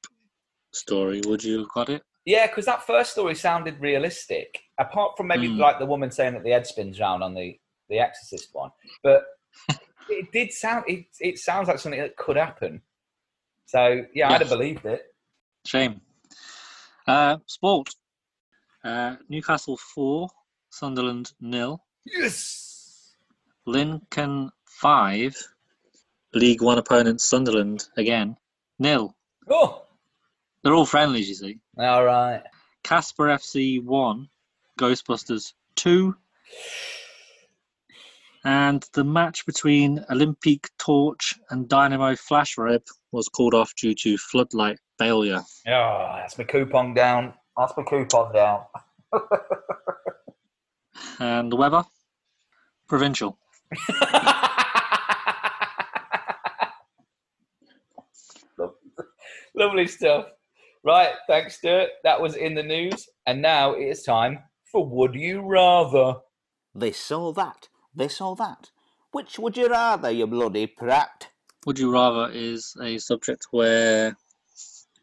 story, would you have got it? Yeah, because that first story sounded realistic. Apart from maybe Mm. like the woman saying that the head spins round on the the Exorcist one, but it did sound. It it sounds like something that could happen. So yeah, I'd have believed it. Shame. Uh, sport. Uh, Newcastle 4, Sunderland nil. Yes. Lincoln 5, League One opponent Sunderland again, nil. Oh, They're all friendlies, you see. all right. Casper FC 1, Ghostbusters 2. And the match between Olympique Torch and Dynamo Flash Rib was called off due to floodlight failure. Oh, that's my coupon down. That's my coupon down. And the weather? Provincial. Lovely stuff. Right, thanks, Stuart. That was in the news, and now it is time for Would You Rather. This or that, this or that. Which would you rather, you bloody prat? Would you rather is a subject where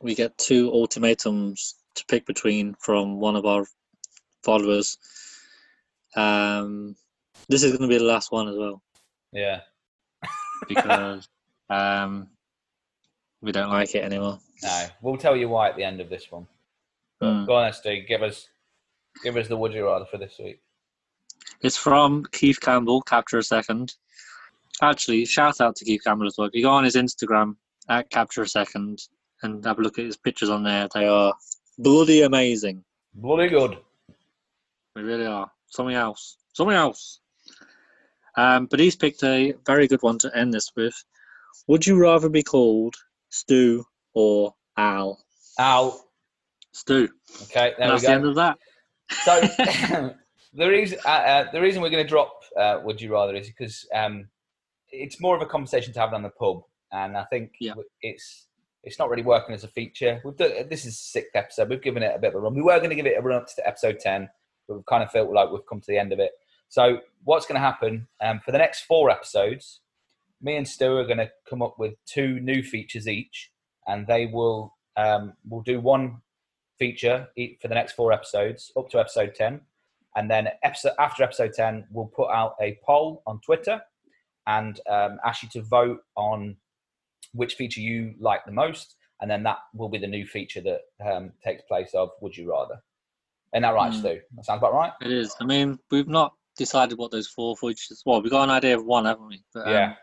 we get two ultimatums to pick between from one of our followers. Um, this is going to be the last one as well Yeah. because um, we don't like it anymore. No, we'll tell you why at the end of this one. Mm. go on, Stu. Give us, give us the Would You Rather for this week. It's from Keith Campbell, Capture a Second. Actually, shout out to Keith Campbell as well. If you go on his Instagram at Capture a Second and have a look at his pictures on there, they are bloody amazing. Bloody good. They really are. Something else. Something else. Um, but he's picked a very good one to end this with. Would you rather be called Stu or Al? Al. Stu. Okay, there And we that's the end of that. So the reason uh, uh, the reason we're going to drop uh, Would You Rather is because um, it's more of a conversation to have on the pub, and I think Yeah. it's it's not really working as a feature. We've done, this is the sixth episode. We've given it a bit of a run. We were going to give it a run up to episode ten, but we've kind of felt like we've come to the end of it. So what's going to happen um, for the next four episodes? Me and Stu are going to come up with two new features each, and they will um, we'll do one feature for the next four episodes up to episode 10 and then episode after episode 10 we'll put out a poll on twitter and um, ask you to vote on which feature you like the most and then that will be the new feature that um, takes place of would you rather and that right Hmm. stu that sounds about right It is. I mean, we've not decided what those four features. Well, we've got an idea of one, haven't we? But, um, yeah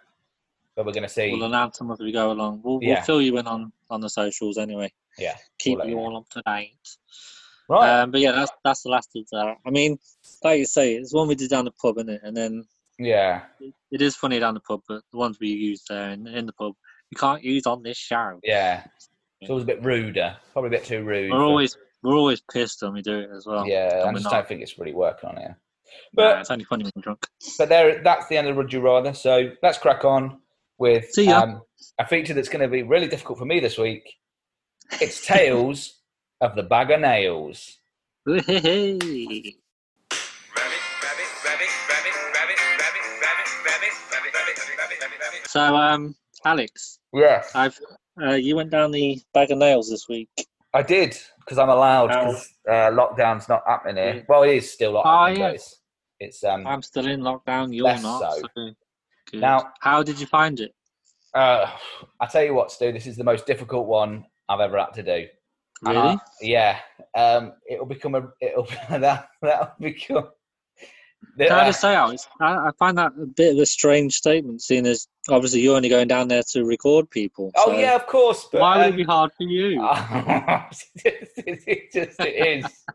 but we're going to see We'll announce them as we go along. We'll, Yeah. we'll fill you in on, on the socials anyway. yeah Keep let you all up to date. right Um, but yeah, that's that's the last of that. I mean, like you say, it's one we did down the pub, isn't it? And then yeah it is funny down the pub, but the ones we use there in, in the pub, you can't use on this show. yeah it's always a bit ruder probably a bit too rude We're for- always we're always pissed when we do it as well. yeah i just not. don't think it's really working on here but it's only funny when drunk. but there that's the end of Would You Rather. So let's crack on with um, a feature that's going to be really difficult for me this week. It's Tales of the Bag of Nails. So, um, Alex. Yeah. I've uh, you went down the bag of nails this week. I did because I'm allowed. Cause, uh, lockdown's not happening here. Well, it is still lockdown. Oh, ah, it's, it's, um. I'm still in lockdown. You're not. So. So good. Now- how did you find it? uh, I tell you what, Stu, this is the most difficult one I've ever had to do. Really? I- yeah, um, it'll become a it'll that that'll become. Can I just say, Alex, I, I find that a bit of a strange statement, seeing as obviously you're only going down there to record people. Oh yeah, of course. But, why would it um, be hard for you? it just it is.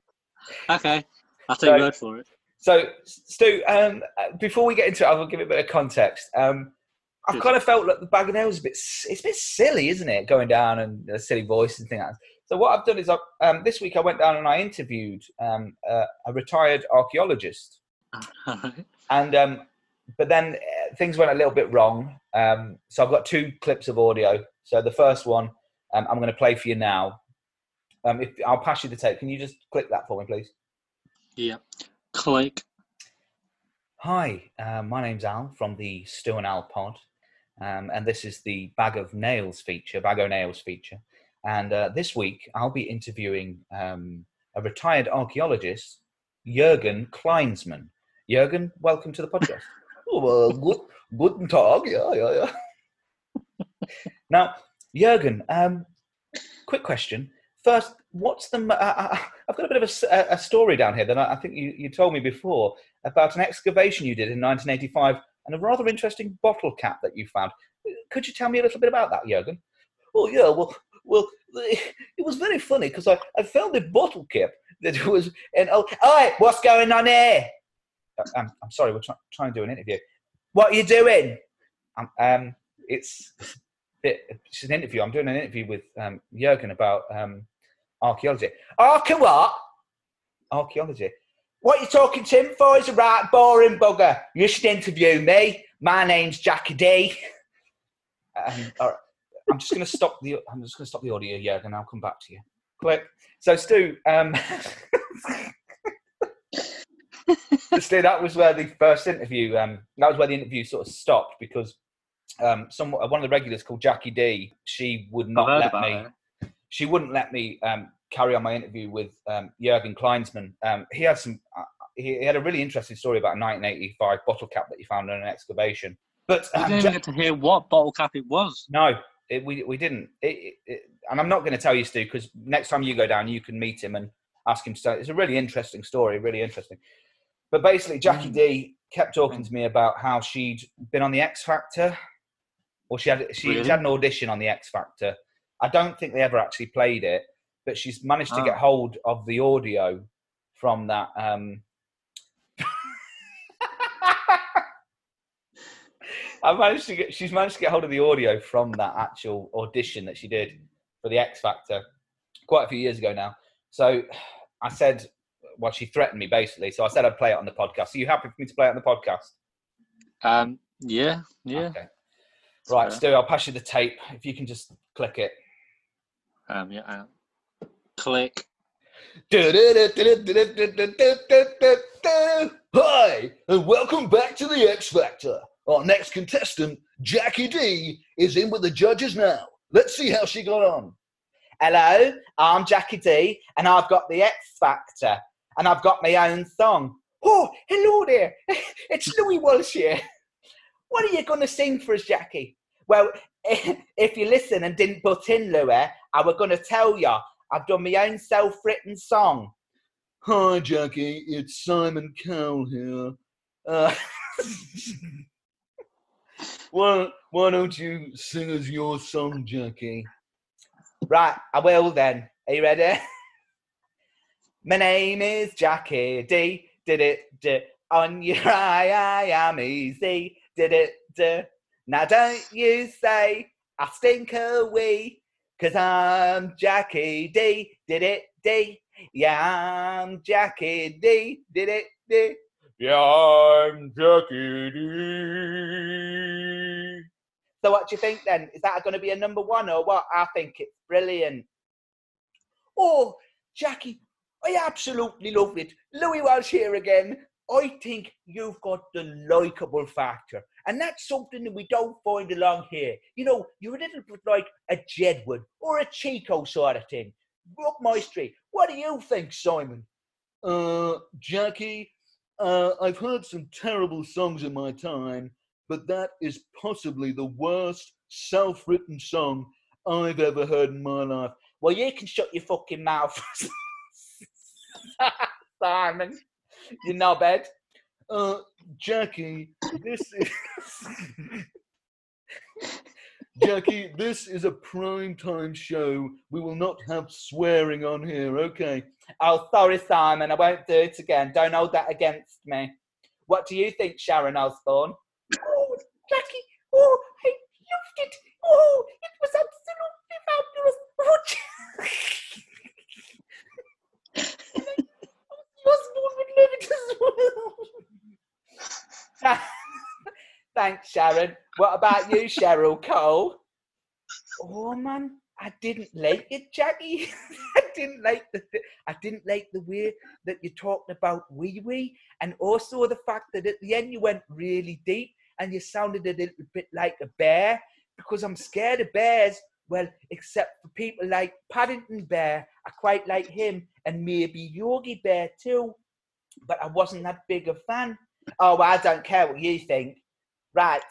okay, I'll take so- your word for it. So, Stu, um, before we get into it, I will give it a bit of context. Um, I've kind of felt like the bag of is a bit, it's a bit silly, isn't it? Going down and a silly voice and things like that. So, what I've done is, I've, um, this week I went down and I interviewed um, uh, a retired archaeologist. And um, but then uh, things went a little bit wrong. Um, so I've got two clips of audio. So the first one um, I'm going to play for you now. Um, if I'll pass you the tape, can you just click that for me, please? yeah. Click. Hi, uh, my name's Al from the Stu and Al pod, um, and this is the Bag of Nails feature, Bag o' Nails feature. And uh, this week I'll be interviewing um, a retired archaeologist, Jürgen Kleinsman. Jürgen, welcome to the podcast. oh, well, good, guten Tag. Yeah, yeah, yeah. now, Jürgen, um, quick question. First, what's the? I've got a bit of a story down here that I, I think you, you told me before about an excavation you did in 1985 and a rather interesting bottle cap that you found. Could you tell me a little bit about that, Jürgen? Oh yeah, well, well, it was very funny because I, I found a bottle cap that was and oh, hi, what's going on here? Uh, I'm, I'm sorry, we're try, trying to do an interview. What are you doing? Um, um it's it, it's an interview. I'm doing an interview with um, Jürgen about um, archaeology. Archa what? Archaeology. What you talking to him for? He's a right boring bugger. You should interview me. My name's Jackie D. Um, all right. I'm just going to stop the. I'm just going to stop the audio, Jürgen. And I'll come back to you. Click. So, Stu. Um, Stu, that was where the first interview. Um, that was where the interview sort of stopped because um, some one of the regulars called Jackie D. She would not let me it. She wouldn't let me um, carry on my interview with um, Jürgen Kleinsman. Um, he had some. Uh, he, he had a really interesting story about a 1985 bottle cap that he found in an excavation. But um, didn't Ja- even get to hear what bottle cap it was. no, it, we we didn't. It, it, and I'm not going to tell you, Stu, because next time you go down, you can meet him and ask him. To, it's a really interesting story, really interesting. But basically, Jackie Mm. D kept talking to me about how she'd been on the X Factor, or she had she, Really? she had an audition on the X Factor. I don't think they ever actually played it, but she's managed to Ah. get hold of the audio from that. Um, I managed to get. She's managed to get hold of the audio from that actual audition that she did for the X Factor quite a few years ago now. So I said, well, she threatened me basically. So I said I'd play it on the podcast. Are you happy for me to play it on the podcast? Um, yeah, yeah. Okay. Right. Stu, I'll pass you the tape. If you can just click it. Um, yeah. click. Hi, and welcome back to the X Factor. Our next contestant, Jackie D, is in with the judges now. Let's see how she got on. Hello, I'm Jackie D, and I've got the X Factor, and I've got my own song. Oh, hello there. It's Louis Walsh here. What are you going to sing for us, Jackie? Well, if you listen and didn't put in Louis, I was going to tell you I've done my own self-written song. Hi, Jackie. It's Simon Cowell here. Uh, why, why don't you sing us your song, Jackie? Right, I will then. Are you ready? My name is Jackie D. Did it, d- on your eye, I am easy. Did it, d- now don't you say I stink a wee, cause I'm Jackie D. Did it, D. Yeah, I'm Jackie D. Did it, D. Yeah, I'm Jackie D. So what do you think then? Is that going to be a number one or what? I think it's brilliant. Oh, Jackie, I absolutely love it. Louis Walsh here again. I think you've got the likable factor. And that's something that we don't find along here. You know, you're a little bit like a Jedward or a Chico sort of thing. Up my street. What do you think, Simon? Uh, Jackie, uh, I've heard some terrible songs in my time, but that is possibly the worst self-written song I've ever heard in my life. Well, you can shut your fucking mouth. Simon, you knobhead. Uh, Jackie, this is Jackie. This is a prime time show. We will not have swearing on here. Okay. Oh, sorry, Simon. I won't do it again. Don't hold that against me. What do you think, Sharon Osbourne? Oh, Jackie. Oh, I loved it. Oh, it was absolutely fabulous. Oh, Osbourne would love it as well. Thanks, Sharon. What about you, Cheryl Cole? Oh man, I didn't like it, Jackie. I didn't like the th- I didn't like the way that you talked about wee wee, and also the fact that at the end you went really deep and you sounded a little bit like a bear. Because I'm scared of bears. Well, except for people like Paddington Bear, I quite like him, and maybe Yogi Bear too. But I wasn't that big a fan. Oh, well, I don't care what you think. Right.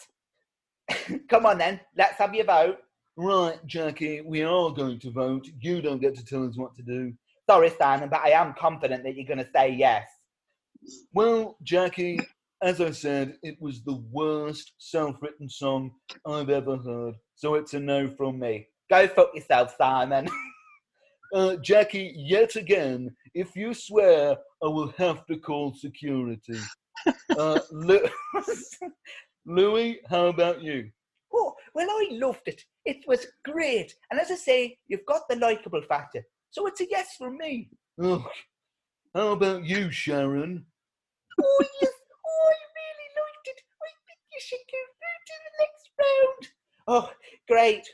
Come on then, let's have your vote. Right, Jackie. We are going to vote. You don't get to tell us what to do. Sorry, Simon, but I am confident that you're going to say yes. Well, Jackie, as I said, it was the worst self-written song I've ever heard. So it's a no from me. Go fuck yourself, Simon. Uh, Jackie, yet again, if you swear, I will have to call security. Uh, Louis, how about you? oh, well, I loved it. It was great. And as I say, you've got the likable factor. So it's a yes from me. Oh, how about you, Sharon? Oh, yes. Oh, I really liked it. I think you should go through to the next round. Oh, great.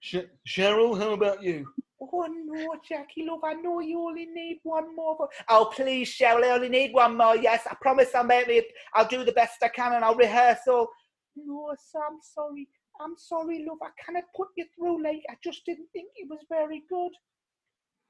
Sh- Cheryl, how about you? One more, Jackie, love. I know you only need one more. Oh, please, Cheryl, I only need one more. Yes, I promise I'll make. I'll do the best I can and I'll rehearse all. No, I'm sorry. I'm sorry, love. I cannot put you through late. I just didn't think it was very good.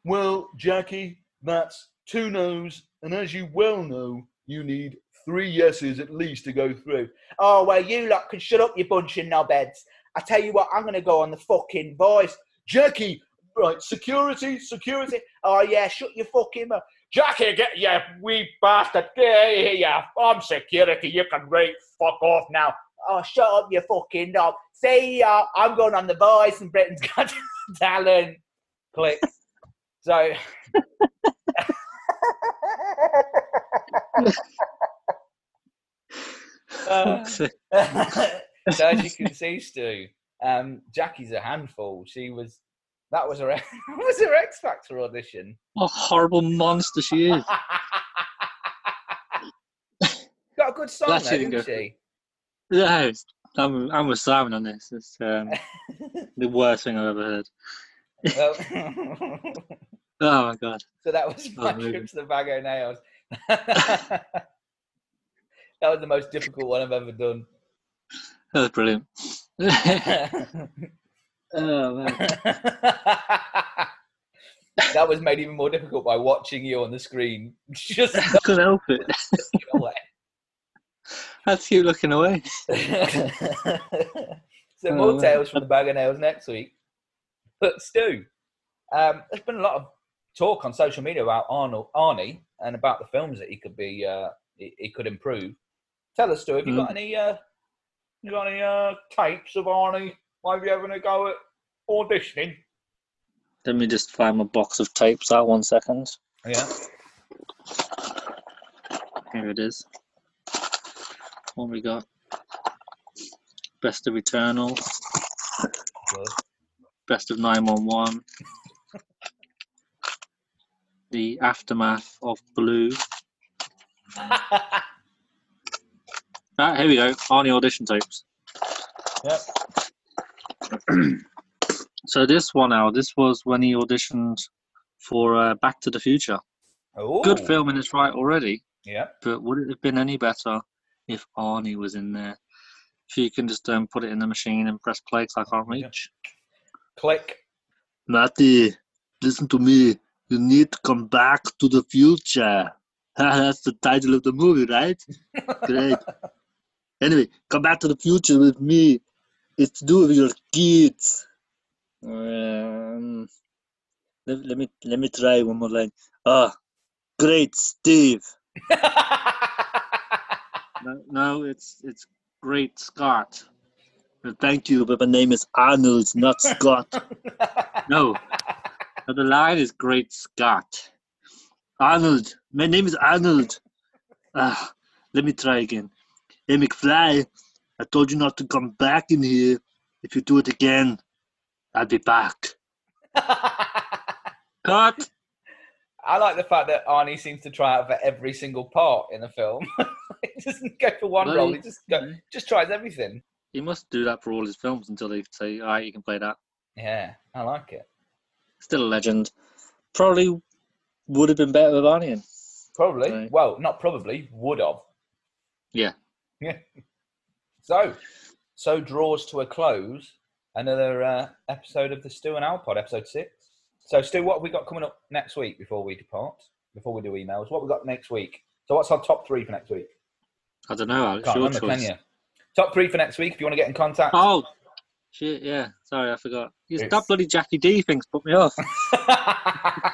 Well, Jackie, that's two no's, and as you well know, you need three yeses at least to go through. Oh, well, you lot can shut up, you bunch of knobheads. I tell you what, I'm going to go on the fucking voice. Jackie, right, security, security. Oh, yeah, shut your fucking mouth. Jackie, get you wee bastard. Get here, you. I'm security. You can right fuck off now. Oh, shut up, you fucking knob. See ya. I'm going on the voice and Britain's Got Talent. Click. So. Uh, so as you can see, Stu, um, Jackie's a handful. She was That was her. was her X Factor audition. What a horrible monster she is. Got a good song there, didn't she? Yeah, I'm, I'm with Simon on this. It's um, the worst thing I've ever heard. Well, Oh my god. so that was my trip to the Bag o' Nails. that was the most difficult one I've ever done. That was brilliant. Oh man. that was made even more difficult by watching you on the screen. Just I couldn't help it. looking away. I had looking away. so Oh, more tales from the bag of nails next week. But Stu, um, there's been a lot of talk on social media about Arnold Arnie and about the films that he could be uh, he, he could improve. Tell us, Stu, have you got any uh, you got any uh, tapes of Arnie maybe having a go at auditioning? Let me just find my box of tapes out one second. Yeah. Here it is. What we got? Best of Eternal, Good. Best of 911, The Aftermath of Blue. Ah, here we go. Arnie audition tapes. Yep. So this one now, this was when he auditioned for uh, Back to the Future. Ooh. Good film in its right already, Yeah. but would it have been any better if Arnie was in there? If you can just um, put it in the machine and press play, cause I can't Yeah. reach. Click. Matty, listen to me. You need to come back to the future. That's the title of the movie, right? Great. anyway, come back to the future with me. It's to do with your kids. Um, let, let me let me try one more line. Ah, great, Steve. No, no, it's it's great, Scott. Uh, Thank you, but my name is Arnold, not Scott. No. No, the line is Great Scott. Arnold. My name is Arnold. Ah, let me try again. Hey, McFly. I told you not to come back in here. If you do it again, I'll be back. Cut. I like the fact that Arnie seems to try out for every single part in the film. he doesn't go for one role; he- just go, just tries everything. He must do that for all his films until they say, all right, you can play that. Yeah, I like it. Still a legend. Probably would have been better with Arnie in. Probably. Right. Well, not probably. Would have. Yeah. Yeah. So, so draws to a close another uh, episode of the Stu and Al Pod, episode six. So, Stu, what have we got coming up next week before we depart? Before we do emails, what we got next week? So, what's our top three for next week? I don't know, Alex. Can't your remember, choice. can you? Top three for next week. If you want to get in contact. Oh, shit, yeah. Sorry, I forgot. It's- That bloody Jackie D thing's put me off. I,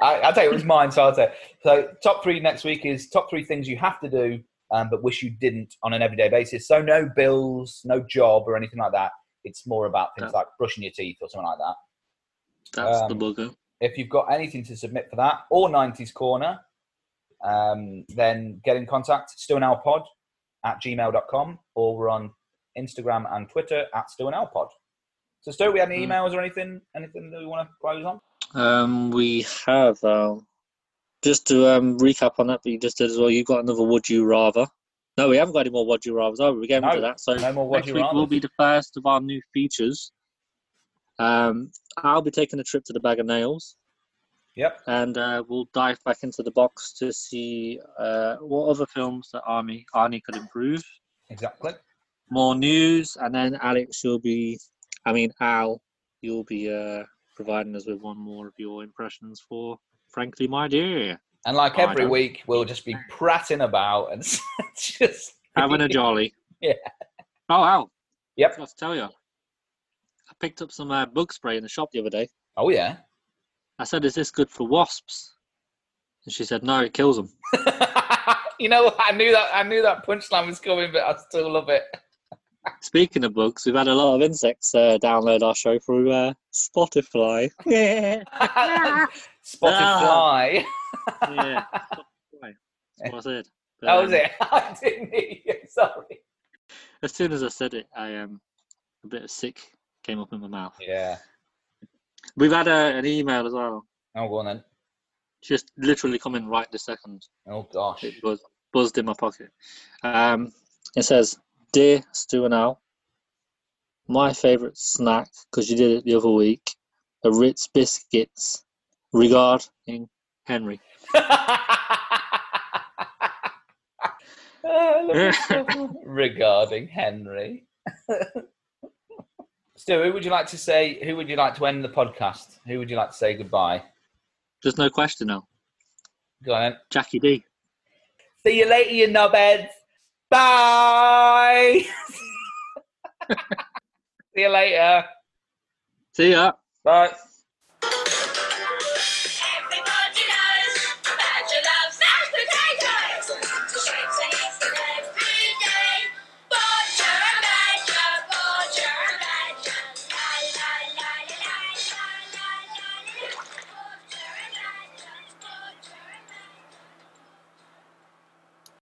I'll tell you, it was mine, so I'll tell you. So, top three next week is top three things you have to do, um, but wish you didn't on an everyday basis. So, no bills, no job, or anything like that. It's more about things Yeah. like brushing your teeth or something like that. That's the Um, bugger. If you've got anything to submit for that, or 90s Corner, um, then get in contact, stewandalpod at gmail.com, or we're on Instagram and Twitter at stewandalpod. So, Stu, we had any Hmm. emails or anything? Anything that we want to close on? Um, we have um, just to um recap on that, but you just did as well. You got another Would You Rather? No, we haven't got any more Would You Rather's. Oh, we're getting No, into that. So no more next week will be the first of our new features. Um, I'll be taking a trip to the Bag of Nails, Yep. and uh, we'll dive back into the box to see uh, what other films that Arnie Arnie could improve. Exactly. More news, and then Alex, you'll be, I mean Al, you'll be uh, providing us with one more of your impressions for Frankly My Dear. And like every week, we'll just be prattling about and just having a jolly. Yeah. Oh, Al. Yep. I forgot to tell you. I picked up some uh, bug spray in the shop the other day. Oh yeah. I said, "Is this good for wasps?" And she said, "No, it kills them." you know, I knew that. I knew that punchline was coming, but I still love it. Speaking of bugs, we've had a lot of insects uh, download our show through uh, Spotify. Yeah, Spotted Ah. yeah. Spotify. That's what I said. But, That was um, it. I didn't hear you. Sorry. As soon as I said it, I um, a bit of sick came up in my mouth. Yeah. We've had a, an email as well. Oh, go on then. Just literally come in right this second. Oh gosh. It buzzed in my pocket. Um, it says, "Dear Stu and Al, my favourite snack because you did it the other week, are Ritz biscuits. Regarding Henry." Oh, regarding Henry. Stu, who would you like to say? Who would you like to end the podcast? Who would you like to say goodbye? There's no question now. Go on then. Jackie D. See you later, you knobheads. Bye. See you later. See ya. Bye.